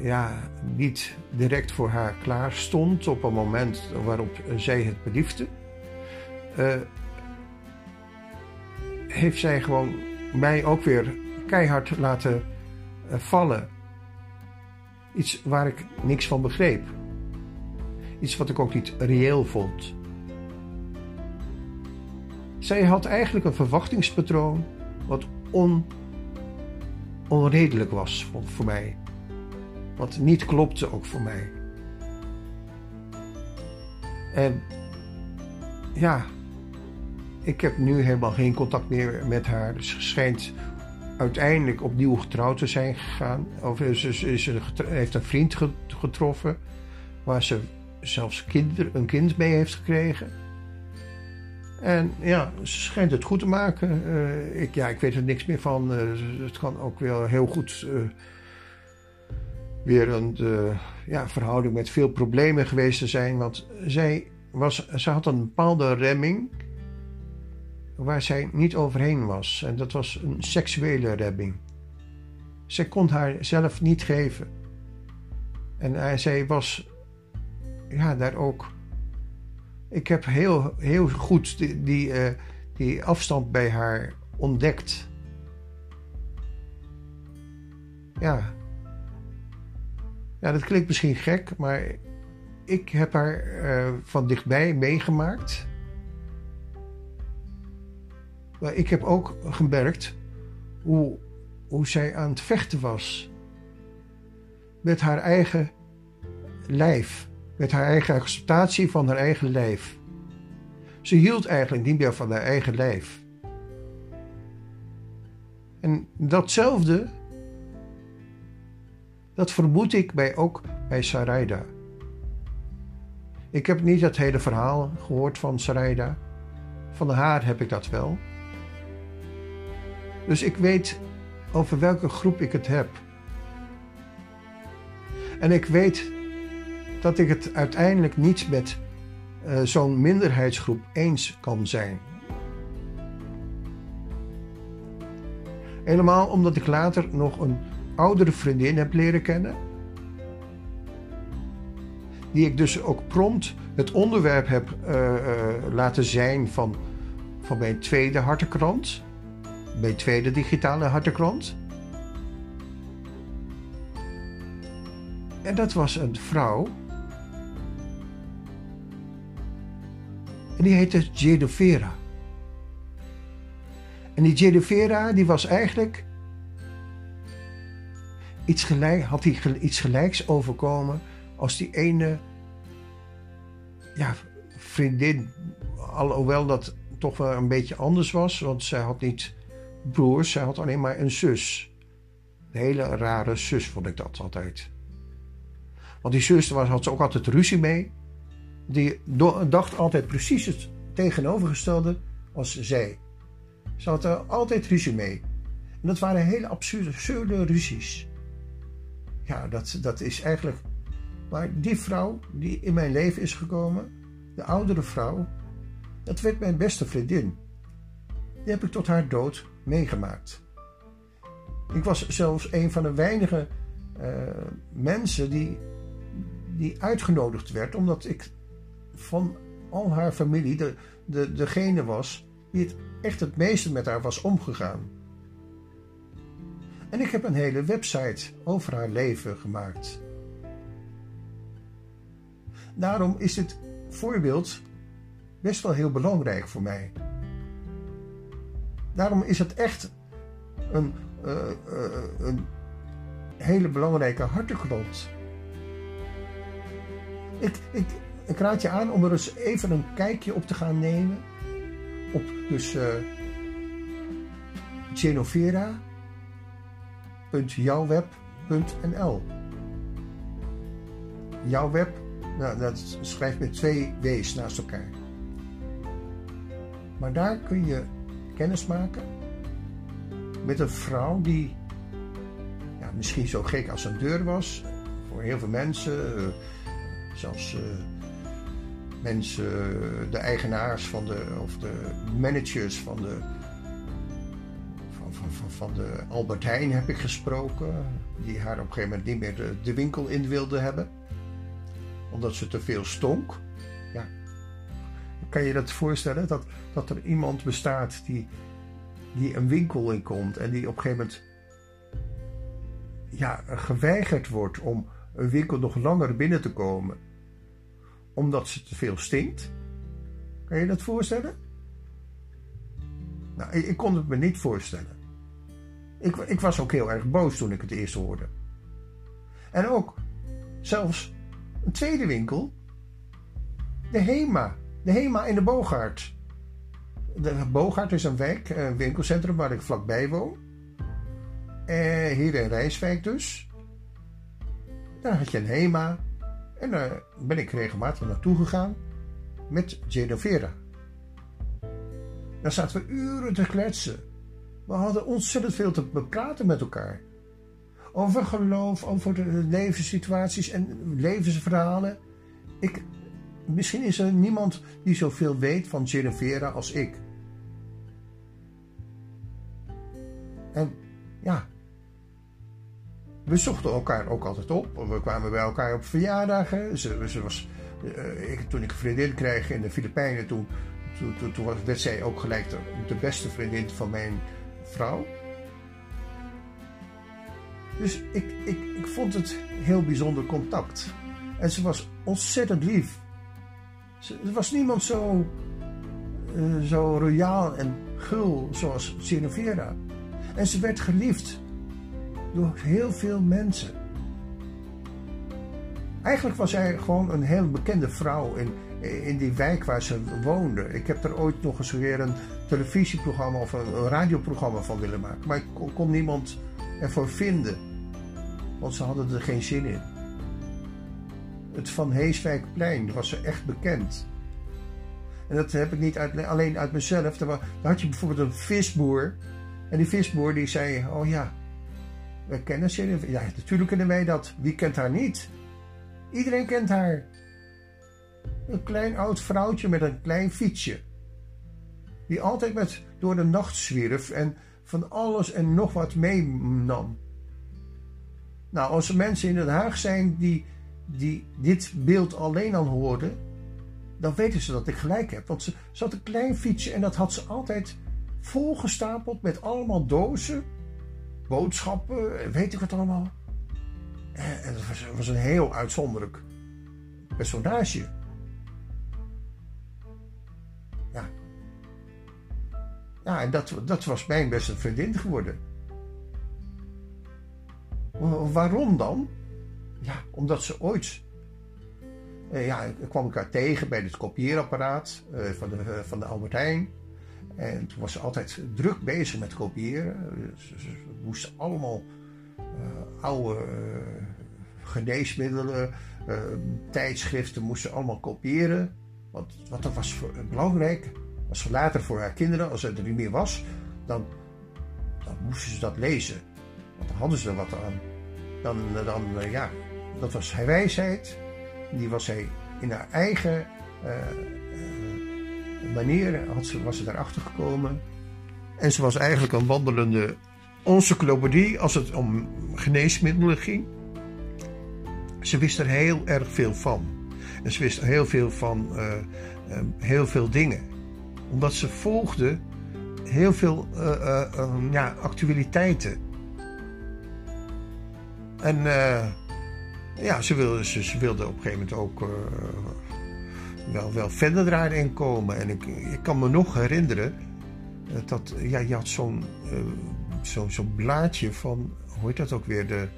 ja, niet direct voor haar klaar stond op een moment waarop zij het beliefde. Uh, heeft zij gewoon mij ook weer keihard laten vallen. Iets waar ik niks van begreep. Iets wat ik ook niet reëel vond. Zij had eigenlijk een verwachtingspatroon wat on, onredelijk was voor, voor mij. Wat niet klopte ook voor mij. En ja, ik heb nu helemaal geen contact meer met haar. Dus ze schijnt uiteindelijk opnieuw getrouwd te zijn gegaan. Of ze, ze, ze heeft een vriend getroffen. Waar ze zelfs een kind mee heeft gekregen. En ja, ze schijnt het goed te maken. Uh, ik, ja, ik weet er niks meer van. Uh, het kan ook wel heel goed uh, weer een ja, verhouding met veel problemen geweest te zijn. Want zij, was, ze had een bepaalde remming waar zij niet overheen was. En dat was een seksuele rebbing. Zij kon haar zelf niet geven. En zij was ja, daar ook. Ik heb heel, heel goed die, die, uh, die afstand bij haar ontdekt. Ja. Ja, dat klinkt misschien gek, maar ik heb haar uh, van dichtbij meegemaakt. Maar ik heb ook gemerkt hoe, hoe zij aan het vechten was. Met haar eigen lijf. Met haar eigen acceptatie van haar eigen lijf. Ze hield eigenlijk niet meer van haar eigen lijf. En datzelfde, dat vermoed ik bij, ook bij Sarayda. Ik heb niet het hele verhaal gehoord van Sarayda. Van haar heb ik dat wel. Dus ik weet over welke groep ik het heb. En ik weet dat ik het uiteindelijk niet met uh, zo'n minderheidsgroep eens kan zijn. Helemaal omdat ik later nog een oudere vriendin heb leren kennen. Die ik dus ook prompt het onderwerp heb uh, uh, laten zijn van, van mijn tweede hartekrant mijn tweede digitale hartekrant. En dat was een vrouw. En die heette Jedovera. En die Jedovera die was eigenlijk iets gelijk, had hij iets gelijks overkomen als die ene ja, vriendin. Alhoewel dat toch wel een beetje anders was, want zij had niet broers, zij had alleen maar een zus. Een hele rare zus vond ik dat altijd. Want die zus was, had ze ook altijd ruzie mee. Die dacht altijd precies het tegenovergestelde als zij. Ze had er altijd ruzie mee. En dat waren hele absurde, absurde ruzies. Ja, dat, dat is eigenlijk. Maar die vrouw die in mijn leven is gekomen, de oudere vrouw, dat werd mijn beste vriendin. Die heb ik tot haar dood meegemaakt. Ik was zelfs een van de weinige uh, mensen die, die uitgenodigd werd, omdat ik van al haar familie de, de, degene was die het echt het meeste met haar was omgegaan. En ik heb een hele website over haar leven gemaakt. Daarom is dit voorbeeld best wel heel belangrijk voor mij. Daarom is het echt een, uh, uh, een hele belangrijke harteklont. Ik, ik, ik raad je aan om er eens even een kijkje op te gaan nemen. Op dus uh, genovera.jouwweb.nl Jouwweb Nou, dat schrijft met twee W's naast elkaar. Maar daar kun je kennis maken met een vrouw die ja, misschien zo gek als een deur was. Voor heel veel mensen, uh, zelfs uh, mensen, de eigenaars van de, of de managers van de, van, van, van, van de Albert Heijn heb ik gesproken. Die haar op een gegeven moment niet meer de, winkel in wilde hebben. Omdat ze te veel stonk. Ja. Kan je dat voorstellen? Dat, dat er iemand bestaat die, die een winkel in komt en die op een gegeven moment ja, geweigerd wordt om een winkel nog langer binnen te komen, omdat ze te veel stinkt. Kan je dat voorstellen? Nou, ik, kon het me niet voorstellen. Ik, ik was ook heel erg boos toen ik het eerst hoorde. En ook zelfs een tweede winkel, de HEMA, de HEMA in de Boogaard. De Boogaard is een wijk, een winkelcentrum waar ik vlakbij woon. Eh, hier in Rijswijk dus. Daar had je een HEMA. En daar ben ik regelmatig naartoe gegaan met Vera. Daar zaten we uren te kletsen. We hadden ontzettend veel te praten met elkaar. Over geloof, over de levenssituaties en levensverhalen. Ik, misschien is er niemand die zoveel weet van Vera als ik. En ja, we zochten elkaar ook altijd op. We kwamen bij elkaar op verjaardagen. Ze, ze was, ik, toen ik vriendin kreeg in de Filipijnen, toen, toen, toen, werd zij ook gelijk de, de, beste vriendin van mijn vrouw. Dus ik, ik, ik vond het heel bijzonder contact. En ze was ontzettend lief. Ze, er was niemand zo, uh, zo royaal en gul zoals Sinevera. En ze werd geliefd door heel veel mensen. Eigenlijk was zij gewoon een heel bekende vrouw in, in die wijk waar ze woonde. Ik heb er ooit nog eens weer een televisieprogramma of een, radioprogramma van willen maken. Maar ik kon, niemand ervoor vinden. Want ze hadden er geen zin in. Het Van Heeswijkplein was ze echt bekend. En dat heb ik niet uit, alleen uit mezelf. Daar had je bijvoorbeeld een visboer. En die visboer die zei: Oh ja, we kennen. Ja, natuurlijk kennen wij dat. Wie kent haar niet? Iedereen kent haar. Een klein oud vrouwtje met een klein fietsje. Die altijd met door de nacht zwierf en van alles en nog wat meenam. Nou, als er mensen in Den Haag zijn die, die dit beeld alleen al hoorden, dan weten ze dat ik gelijk heb. Want ze, had een klein fietsje en dat had ze altijd volgestapeld met allemaal dozen boodschappen, weet ik wat allemaal. En het was, een heel uitzonderlijk personage. Ja. Ja, en dat, dat was mijn beste vriendin geworden. Waarom dan? Ja, omdat ze ooit. Eh, ja, ik kwam elkaar tegen bij het kopieerapparaat eh, van, de, van de Albert Heijn. En toen was ze altijd druk bezig met kopiëren. Ze, ze, moesten allemaal uh, oude uh, geneesmiddelen, uh, tijdschriften moesten allemaal kopiëren. Want, wat dat was voor, belangrijk. Als ze later voor haar kinderen, als het er niet meer was, dan, dan moesten ze dat lezen. Want dan hadden ze er wat aan. Dan, dan ja, dat was haar wijsheid. Die was hij in haar eigen manier had ze, was ze daarachter gekomen. En ze was eigenlijk een wandelende encyclopedie als het om geneesmiddelen ging. Ze wist er heel erg veel van. En ze wist heel veel van uh, uh, heel veel dingen. Omdat ze volgde heel veel uh, ja, actualiteiten. En ja, ze wilde, ze, ze, wilde op een gegeven moment ook wel, wel verder daarin komen. En ik, ik kan me nog herinneren eh, dat ja, je had zo'n uh, zo, zo'n blaadje van, hoe heet dat ook weer? De,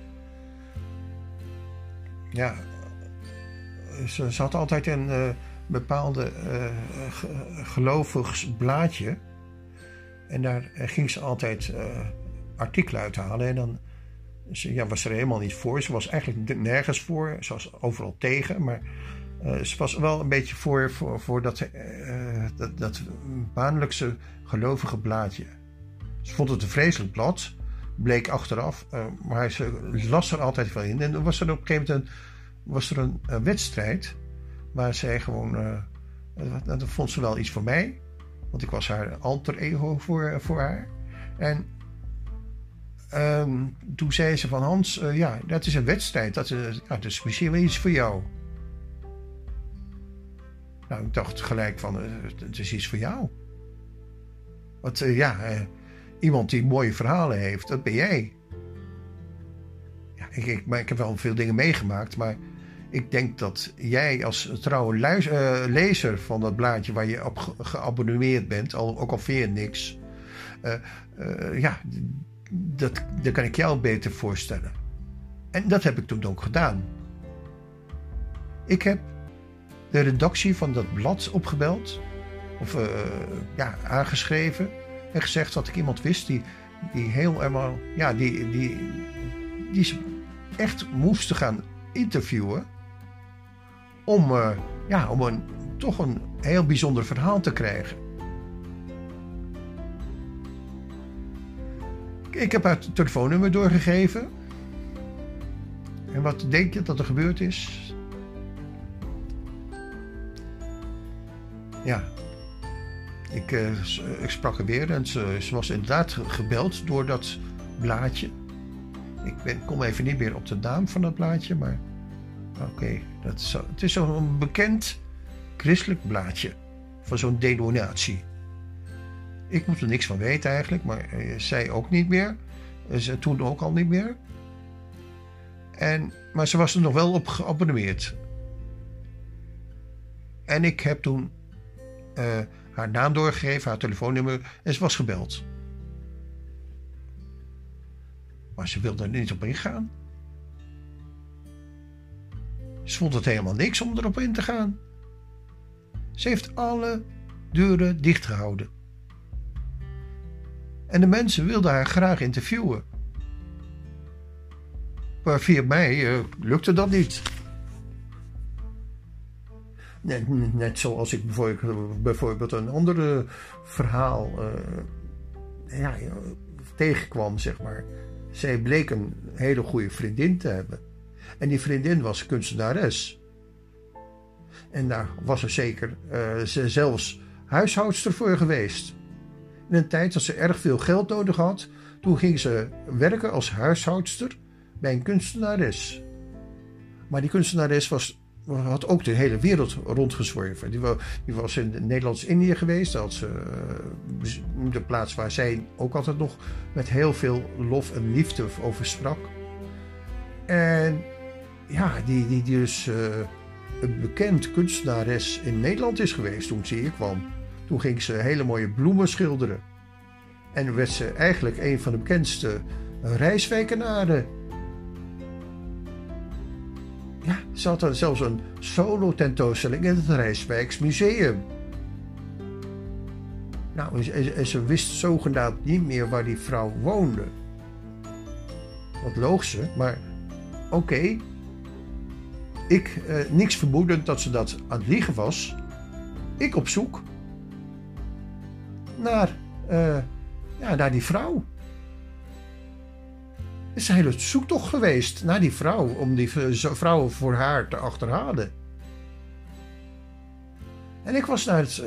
ja, ze, ze had altijd een uh, bepaalde uh, blaadje. En daar ging ze altijd artikelen uithalen. En dan ja, was ze er helemaal niet voor. Ze was eigenlijk nergens voor. Ze was overal tegen. Maar Uh, ze was wel een beetje voor, dat, uh, dat, maandelijkse gelovige blaadje. Ze vond het een vreselijk blad, bleek achteraf, uh, maar ze las er altijd wel in. En dan was er op een gegeven moment een, was er een, wedstrijd waar zij gewoon, dat vond ze wel iets voor mij, want ik was haar alter ego voor, voor haar. En um, toen zei ze van Hans, ja, dat is een wedstrijd, dat is, dat is misschien wel iets voor jou. Nou, ik dacht gelijk van, uh, het is iets voor jou. Want uh, ja, uh, iemand die mooie verhalen heeft, dat ben jij. Ja, ik, ik, maar ik heb wel veel dingen meegemaakt, maar ik denk dat jij als trouwe luis, lezer van dat blaadje waar je op geabonneerd bent, al, ook al je niks, ja, dat, dat kan ik jou beter voorstellen. En dat heb ik toen ook gedaan. Ik heb de redactie van dat blad opgebeld. Of uh, ja, aangeschreven. En gezegd dat ik iemand wist die, die heel eenmaal. Ja, die, die, die ze echt moesten gaan interviewen. Om, uh, ja, om een, toch een heel bijzonder verhaal te krijgen. Ik heb haar telefoonnummer doorgegeven. En wat denk je dat er gebeurd is? Ja. Ik, uh, ik sprak er weer en ze, ze, was inderdaad gebeld door dat blaadje. Ik ben, kom even niet meer op de naam van dat blaadje, maar oké. is het is zo'n bekend christelijk blaadje van zo'n denominatie. Ik moet er niks van weten eigenlijk, maar uh, zij ook niet meer. Ze toen ook al niet meer. En, maar ze was er nog wel op geabonneerd. En ik heb toen uh, haar naam doorgegeven, haar telefoonnummer en ze was gebeld. Maar ze wilde er niet op ingaan. Ze vond het helemaal niks om erop in te gaan. Ze heeft alle deuren dichtgehouden. En de mensen wilden haar graag interviewen. Maar via mij uh, lukte dat niet. Net, net zoals ik bijvoorbeeld een ander verhaal uh, ja, tegenkwam, zeg maar. Zij bleek een hele goede vriendin te hebben. En die vriendin was kunstenares. En daar was er zeker uh, ze zelfs huishoudster voor geweest. In een tijd dat ze erg veel geld nodig had, toen ging ze werken als huishoudster bij een kunstenares. Maar die kunstenares was had ook de hele wereld rondgezworven. Die, was in Nederlands-Indië geweest. Dat ze, uh, de plaats waar zij ook altijd nog met heel veel lof en liefde over sprak. En ja, die, die, dus uh, een bekend kunstenares in Nederland is geweest toen ze hier kwam. Toen ging ze hele mooie bloemen schilderen. En werd ze eigenlijk een van de bekendste reiswijkenaren ja, ze had zelfs een solo-tentoonstelling in het Rijswijks Museum. Nou, en ze wist zogenaamd niet meer waar die vrouw woonde. Wat loog ze, maar oké. Ik, eh, niks vermoedend dat ze dat aan het liegen was. Ik op zoek naar, uh, ja, naar die vrouw is een hele zoektocht geweest naar die vrouw. Om die vrouw voor haar te achterhalen. En ik was naar het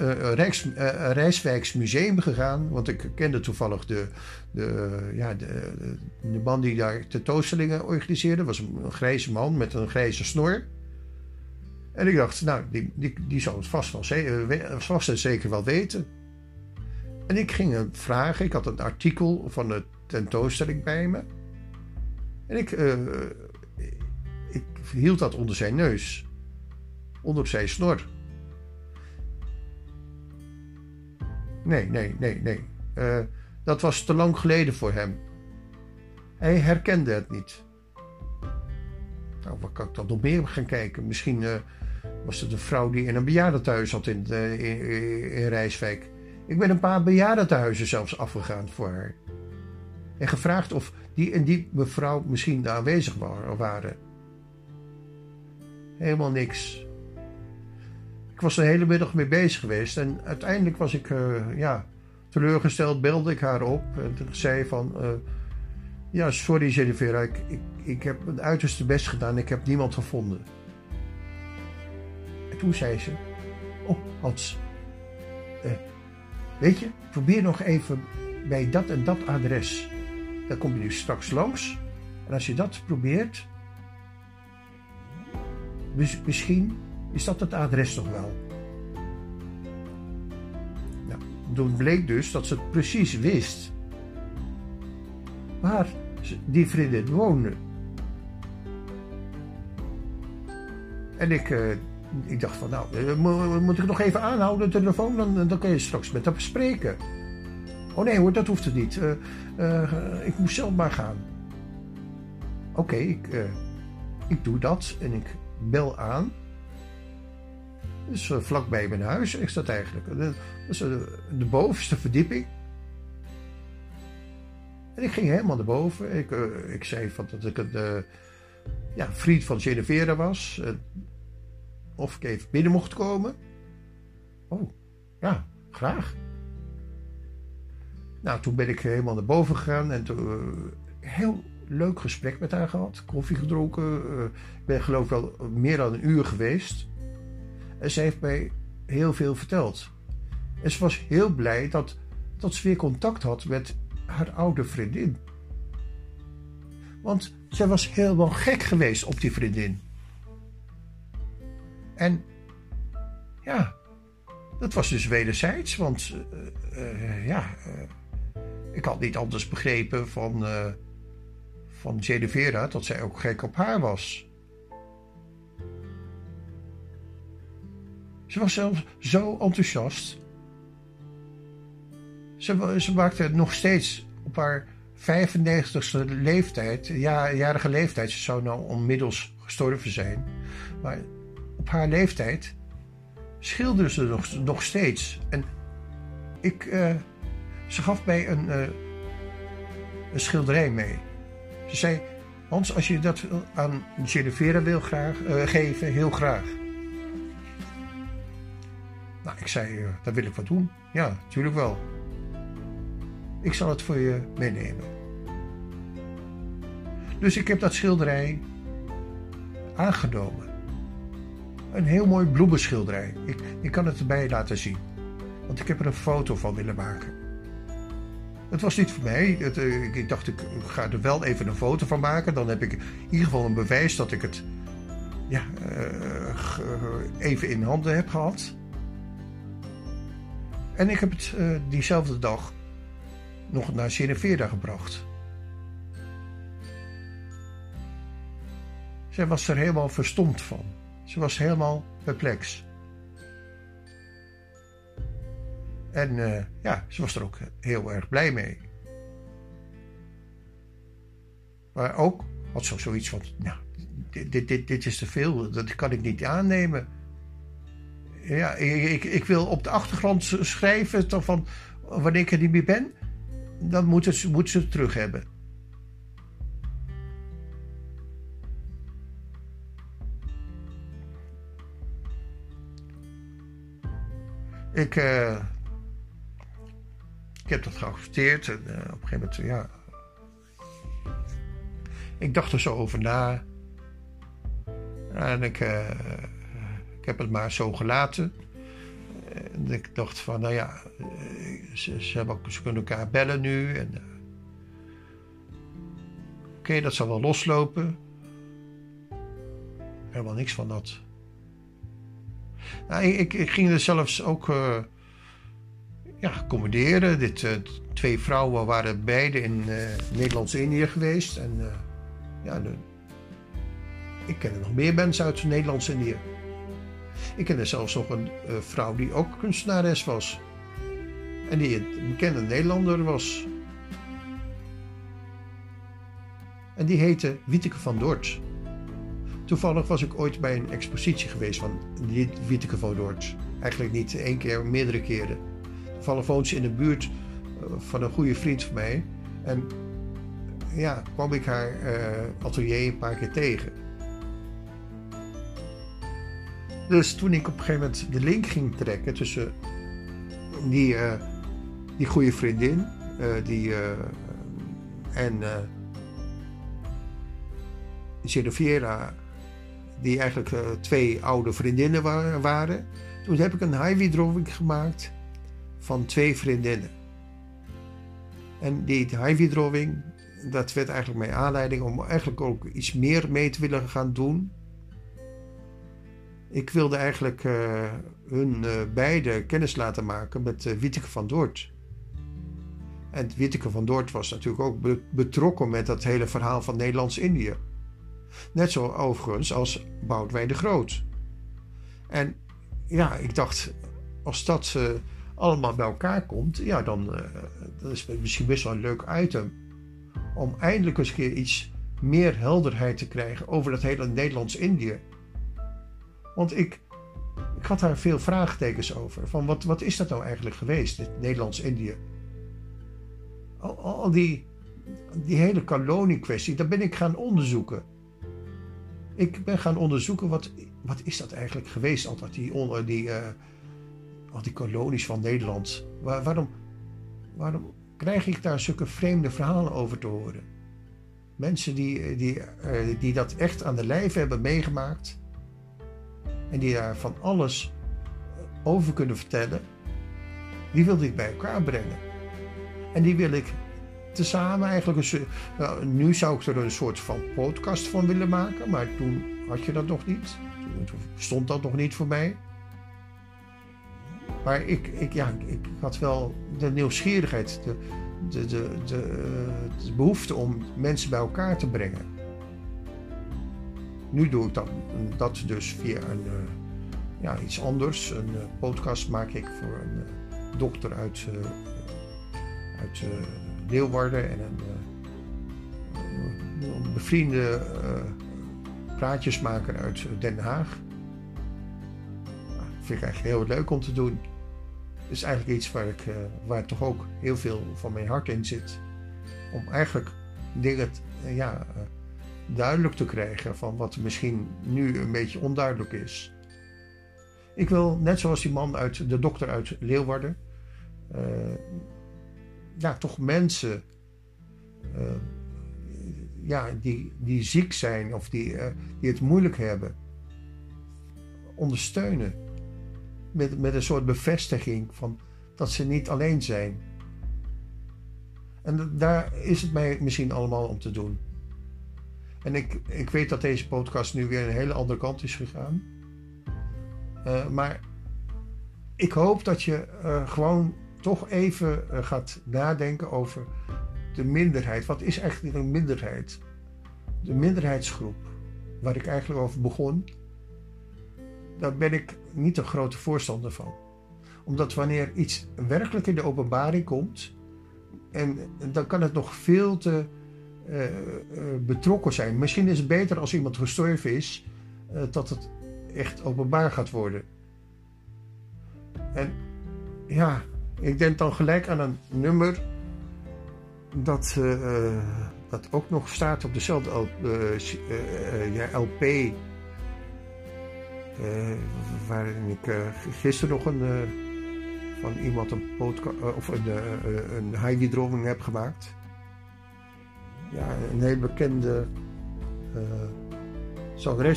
uh, Museum gegaan. Want ik kende toevallig de, de, ja, de, de man die daar tentoonstellingen organiseerde. was een, grijze man met een grijze snor. En ik dacht, nou, die, die, die zou het vast, wel vast en zeker wel weten. En ik ging hem vragen. Ik had een artikel van de tentoonstelling bij me. En ik, uh, ik hield dat onder zijn neus. Onder zijn snor. Nee, nee, nee, nee. Uh, dat was te lang geleden voor hem. Hij herkende het niet. Nou, wat kan ik dan nog meer gaan kijken? Misschien uh, was het een vrouw die in een bejaardentehuis zat in, in, in Rijswijk. Ik ben een paar bejaardentehuizen zelfs afgegaan voor haar. En gevraagd of die en die mevrouw misschien aanwezig waren. Helemaal niks. was de hele middag mee bezig geweest. En uiteindelijk was ik uh, ja, teleurgesteld, belde ik haar op. En zei van... Uh, ja, sorry Jennifer, ik, ik, ik heb het uiterste best gedaan. Ik heb niemand gevonden. En toen zei ze... Oh, Hans... Uh, weet je, probeer nog even bij dat en dat adres. Dan kom je nu straks langs. En als je dat probeert... Misschien is dat het adres toch wel. Nou, toen bleek dus dat ze het precies wist waar die vriendin woonde. En ik, uh, ik dacht van, nou, uh, moet ik nog even aanhouden de telefoon, dan, dan kan je straks met haar bespreken. Oh nee hoor, dat hoeft het niet. Uh, ik moet zelf maar gaan. Oké, ik, ik doe dat en ik bel aan. Dus vlakbij mijn huis is dat eigenlijk. Dat is de bovenste verdieping. En ik ging helemaal naar boven. Ik, ik zei van dat ik een ja, vriend van Genevera was. Of ik even binnen mocht komen. Oh, ja, graag. Nou, toen ben ik helemaal naar boven gegaan en toen heel leuk gesprek met haar gehad. Koffie gedronken. Ik ben geloof ik wel meer dan een uur geweest. En ze heeft mij heel veel verteld. En ze was heel blij dat, dat ze weer contact had met haar oude vriendin. Want zij was helemaal gek geweest op die vriendin. En ja, dat was dus wederzijds, want uh, ja, ik had niet anders begrepen van, van Jade Vera dat zij ook gek op haar was. Ze was zelfs zo enthousiast. Ze, ze maakte nog steeds op haar 95ste leeftijd, ja, jarige leeftijd, ze zou nou onmiddels gestorven zijn, maar op haar leeftijd schilderde ze nog, nog steeds. En ik, uh, ze gaf mij een, uh, een schilderij mee. Ze zei: Hans, als je dat aan Genevera wil graag, uh, geven, heel graag. Nou, ik zei, uh, daar wil ik wat doen. Ja, natuurlijk wel. Ik zal het voor je meenemen. Dus ik heb dat schilderij aangenomen. Een heel mooi bloemenschilderij. Ik, ik kan het erbij laten zien. Want ik heb er een foto van willen maken. Het was niet voor mij. Uh, ik, dacht, ik ga er wel even een foto van maken. Dan heb ik in ieder geval een bewijs dat ik het ja, uh, even in handen heb gehad. En ik heb het diezelfde dag nog naar Genevera gebracht. Zij was er helemaal verstomd van. Ze was helemaal perplex. En uh, ja, ze was er ook heel erg blij mee. Maar ook had ze zoiets van: Nou, dit, dit, dit, dit is te veel, dat kan ik niet aannemen ja, ik, ik wil op de achtergrond schrijven van wanneer ik er niet meer ben, dan moeten ze, moeten ze het terug hebben. Ik, ik heb dat geaccepteerd en uh, op een gegeven moment, ja. Ik dacht er zo over na. En ik, uh, ik heb het maar zo gelaten. En ik dacht van, nou ja, ze, ze, hebben ze kunnen elkaar bellen nu. En, Oké, dat zal wel loslopen. Helemaal niks van dat. Nou, ik, ik, ging er zelfs ook ja, accommoderen. Dit, uh, twee vrouwen waren beide in Nederlands-Indië geweest. En ja, de, ik ken er nog meer mensen uit Nederlands-Indië. Ik kende zelfs nog een vrouw die ook kunstenares was. En die een bekende Nederlander was. En die heette Wieteke van Dort. Toevallig was ik ooit bij een expositie geweest van Wieteke van Dort. Eigenlijk niet één keer, meerdere keren. Ze in de buurt uh, van een goede vriend van mij. En ja, kwam ik haar uh, atelier een paar keer tegen. Dus toen ik op een gegeven moment de link ging trekken tussen die, uh, die goede vriendin uh, die, uh, en Genoviera, die eigenlijk twee oude vriendinnen wa waren, toen heb ik een highway drawing gemaakt van twee vriendinnen. En die highway drawing, dat werd eigenlijk mijn aanleiding om eigenlijk ook iets meer mee te willen gaan doen ik wilde eigenlijk uh, hun uh, beide kennis laten maken met uh, van Doort. En Witteke van Doort was natuurlijk ook betrokken met dat hele verhaal van Nederlands-Indië. Net zo overigens als Boudewijn de Groot. En ja, ik dacht, als dat allemaal bij elkaar komt, ja, dan, dan is het misschien best wel een leuk item. Om eindelijk eens een keer iets meer helderheid te krijgen over dat hele Nederlands-Indië. Want ik, ik had daar veel vraagtekens over. Van wat, wat is dat nou eigenlijk geweest, dit Nederlands-Indië? Al, al, die, die hele koloniekwestie, daar ben ik gaan onderzoeken. Ik ben gaan onderzoeken, wat, wat is dat eigenlijk geweest, altijd die, die, uh, al die kolonies van Nederland. Waar, waarom, waarom krijg ik daar zulke vreemde verhalen over te horen? Mensen die, die, uh, die dat echt aan de lijf hebben meegemaakt en die daar van alles over kunnen vertellen, die wilde ik bij elkaar brengen. En die wil ik tezamen eigenlijk een, nou, nu zou ik er een soort van podcast van willen maken, maar toen had je dat nog niet. Toen stond dat nog niet voor mij. Maar ik, ik, ja, ik had wel de nieuwsgierigheid, de, de, de, de, de behoefte om mensen bij elkaar te brengen nu doe ik dat, dat dus via een, uh, ja, iets anders. Een uh, podcast maak ik voor een dokter uit, uit Leeuwarden en een, een bevriende praatjesmaker uit Den Haag. Dat vind ik eigenlijk heel leuk om te doen. Is eigenlijk iets waar, ik, waar toch ook heel veel van mijn hart in zit. Om eigenlijk dingen ja, duidelijk te krijgen van wat misschien nu een beetje onduidelijk is. Ik wil, net zoals die man uit de dokter uit Leeuwarden, ja, toch mensen ja, die, die ziek zijn of die, die het moeilijk hebben, ondersteunen. Met, met een soort bevestiging van dat ze niet alleen zijn. En daar is het mij misschien allemaal om te doen. En ik, ik weet dat deze podcast nu weer een hele andere kant is gegaan. Uh, maar ik hoop dat je uh, gewoon toch even uh, gaat nadenken over de minderheid. Wat is eigenlijk een minderheid? De minderheidsgroep, waar ik eigenlijk over begon, daar ben ik niet een grote voorstander van. Omdat wanneer iets werkelijk in de openbaring komt, en dan kan het nog veel te uh, betrokken zijn. Misschien is het beter als iemand gestorven is, uh, dat het echt openbaar gaat worden. En ja, ik denk dan gelijk aan een nummer dat, dat ook nog staat op dezelfde LP. Waarin ik gisteren nog een, van iemand een, of een, een heb gemaakt ja, een heel bekende uh,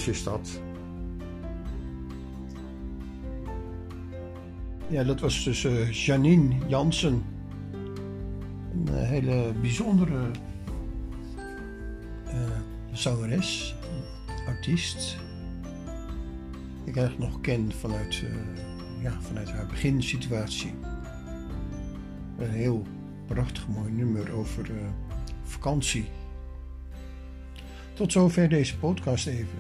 is dat. Ja, dat was dus uh, Janine Jansen. Een uh, hele bijzondere zangeres, artiest. Ik eigenlijk nog ken vanuit, ja, vanuit haar beginsituatie. Een heel prachtig mooi nummer over vakantie. Tot zover deze podcast even,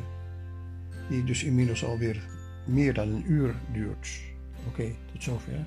die dus inmiddels alweer meer dan een uur duurt. Oké, tot zover.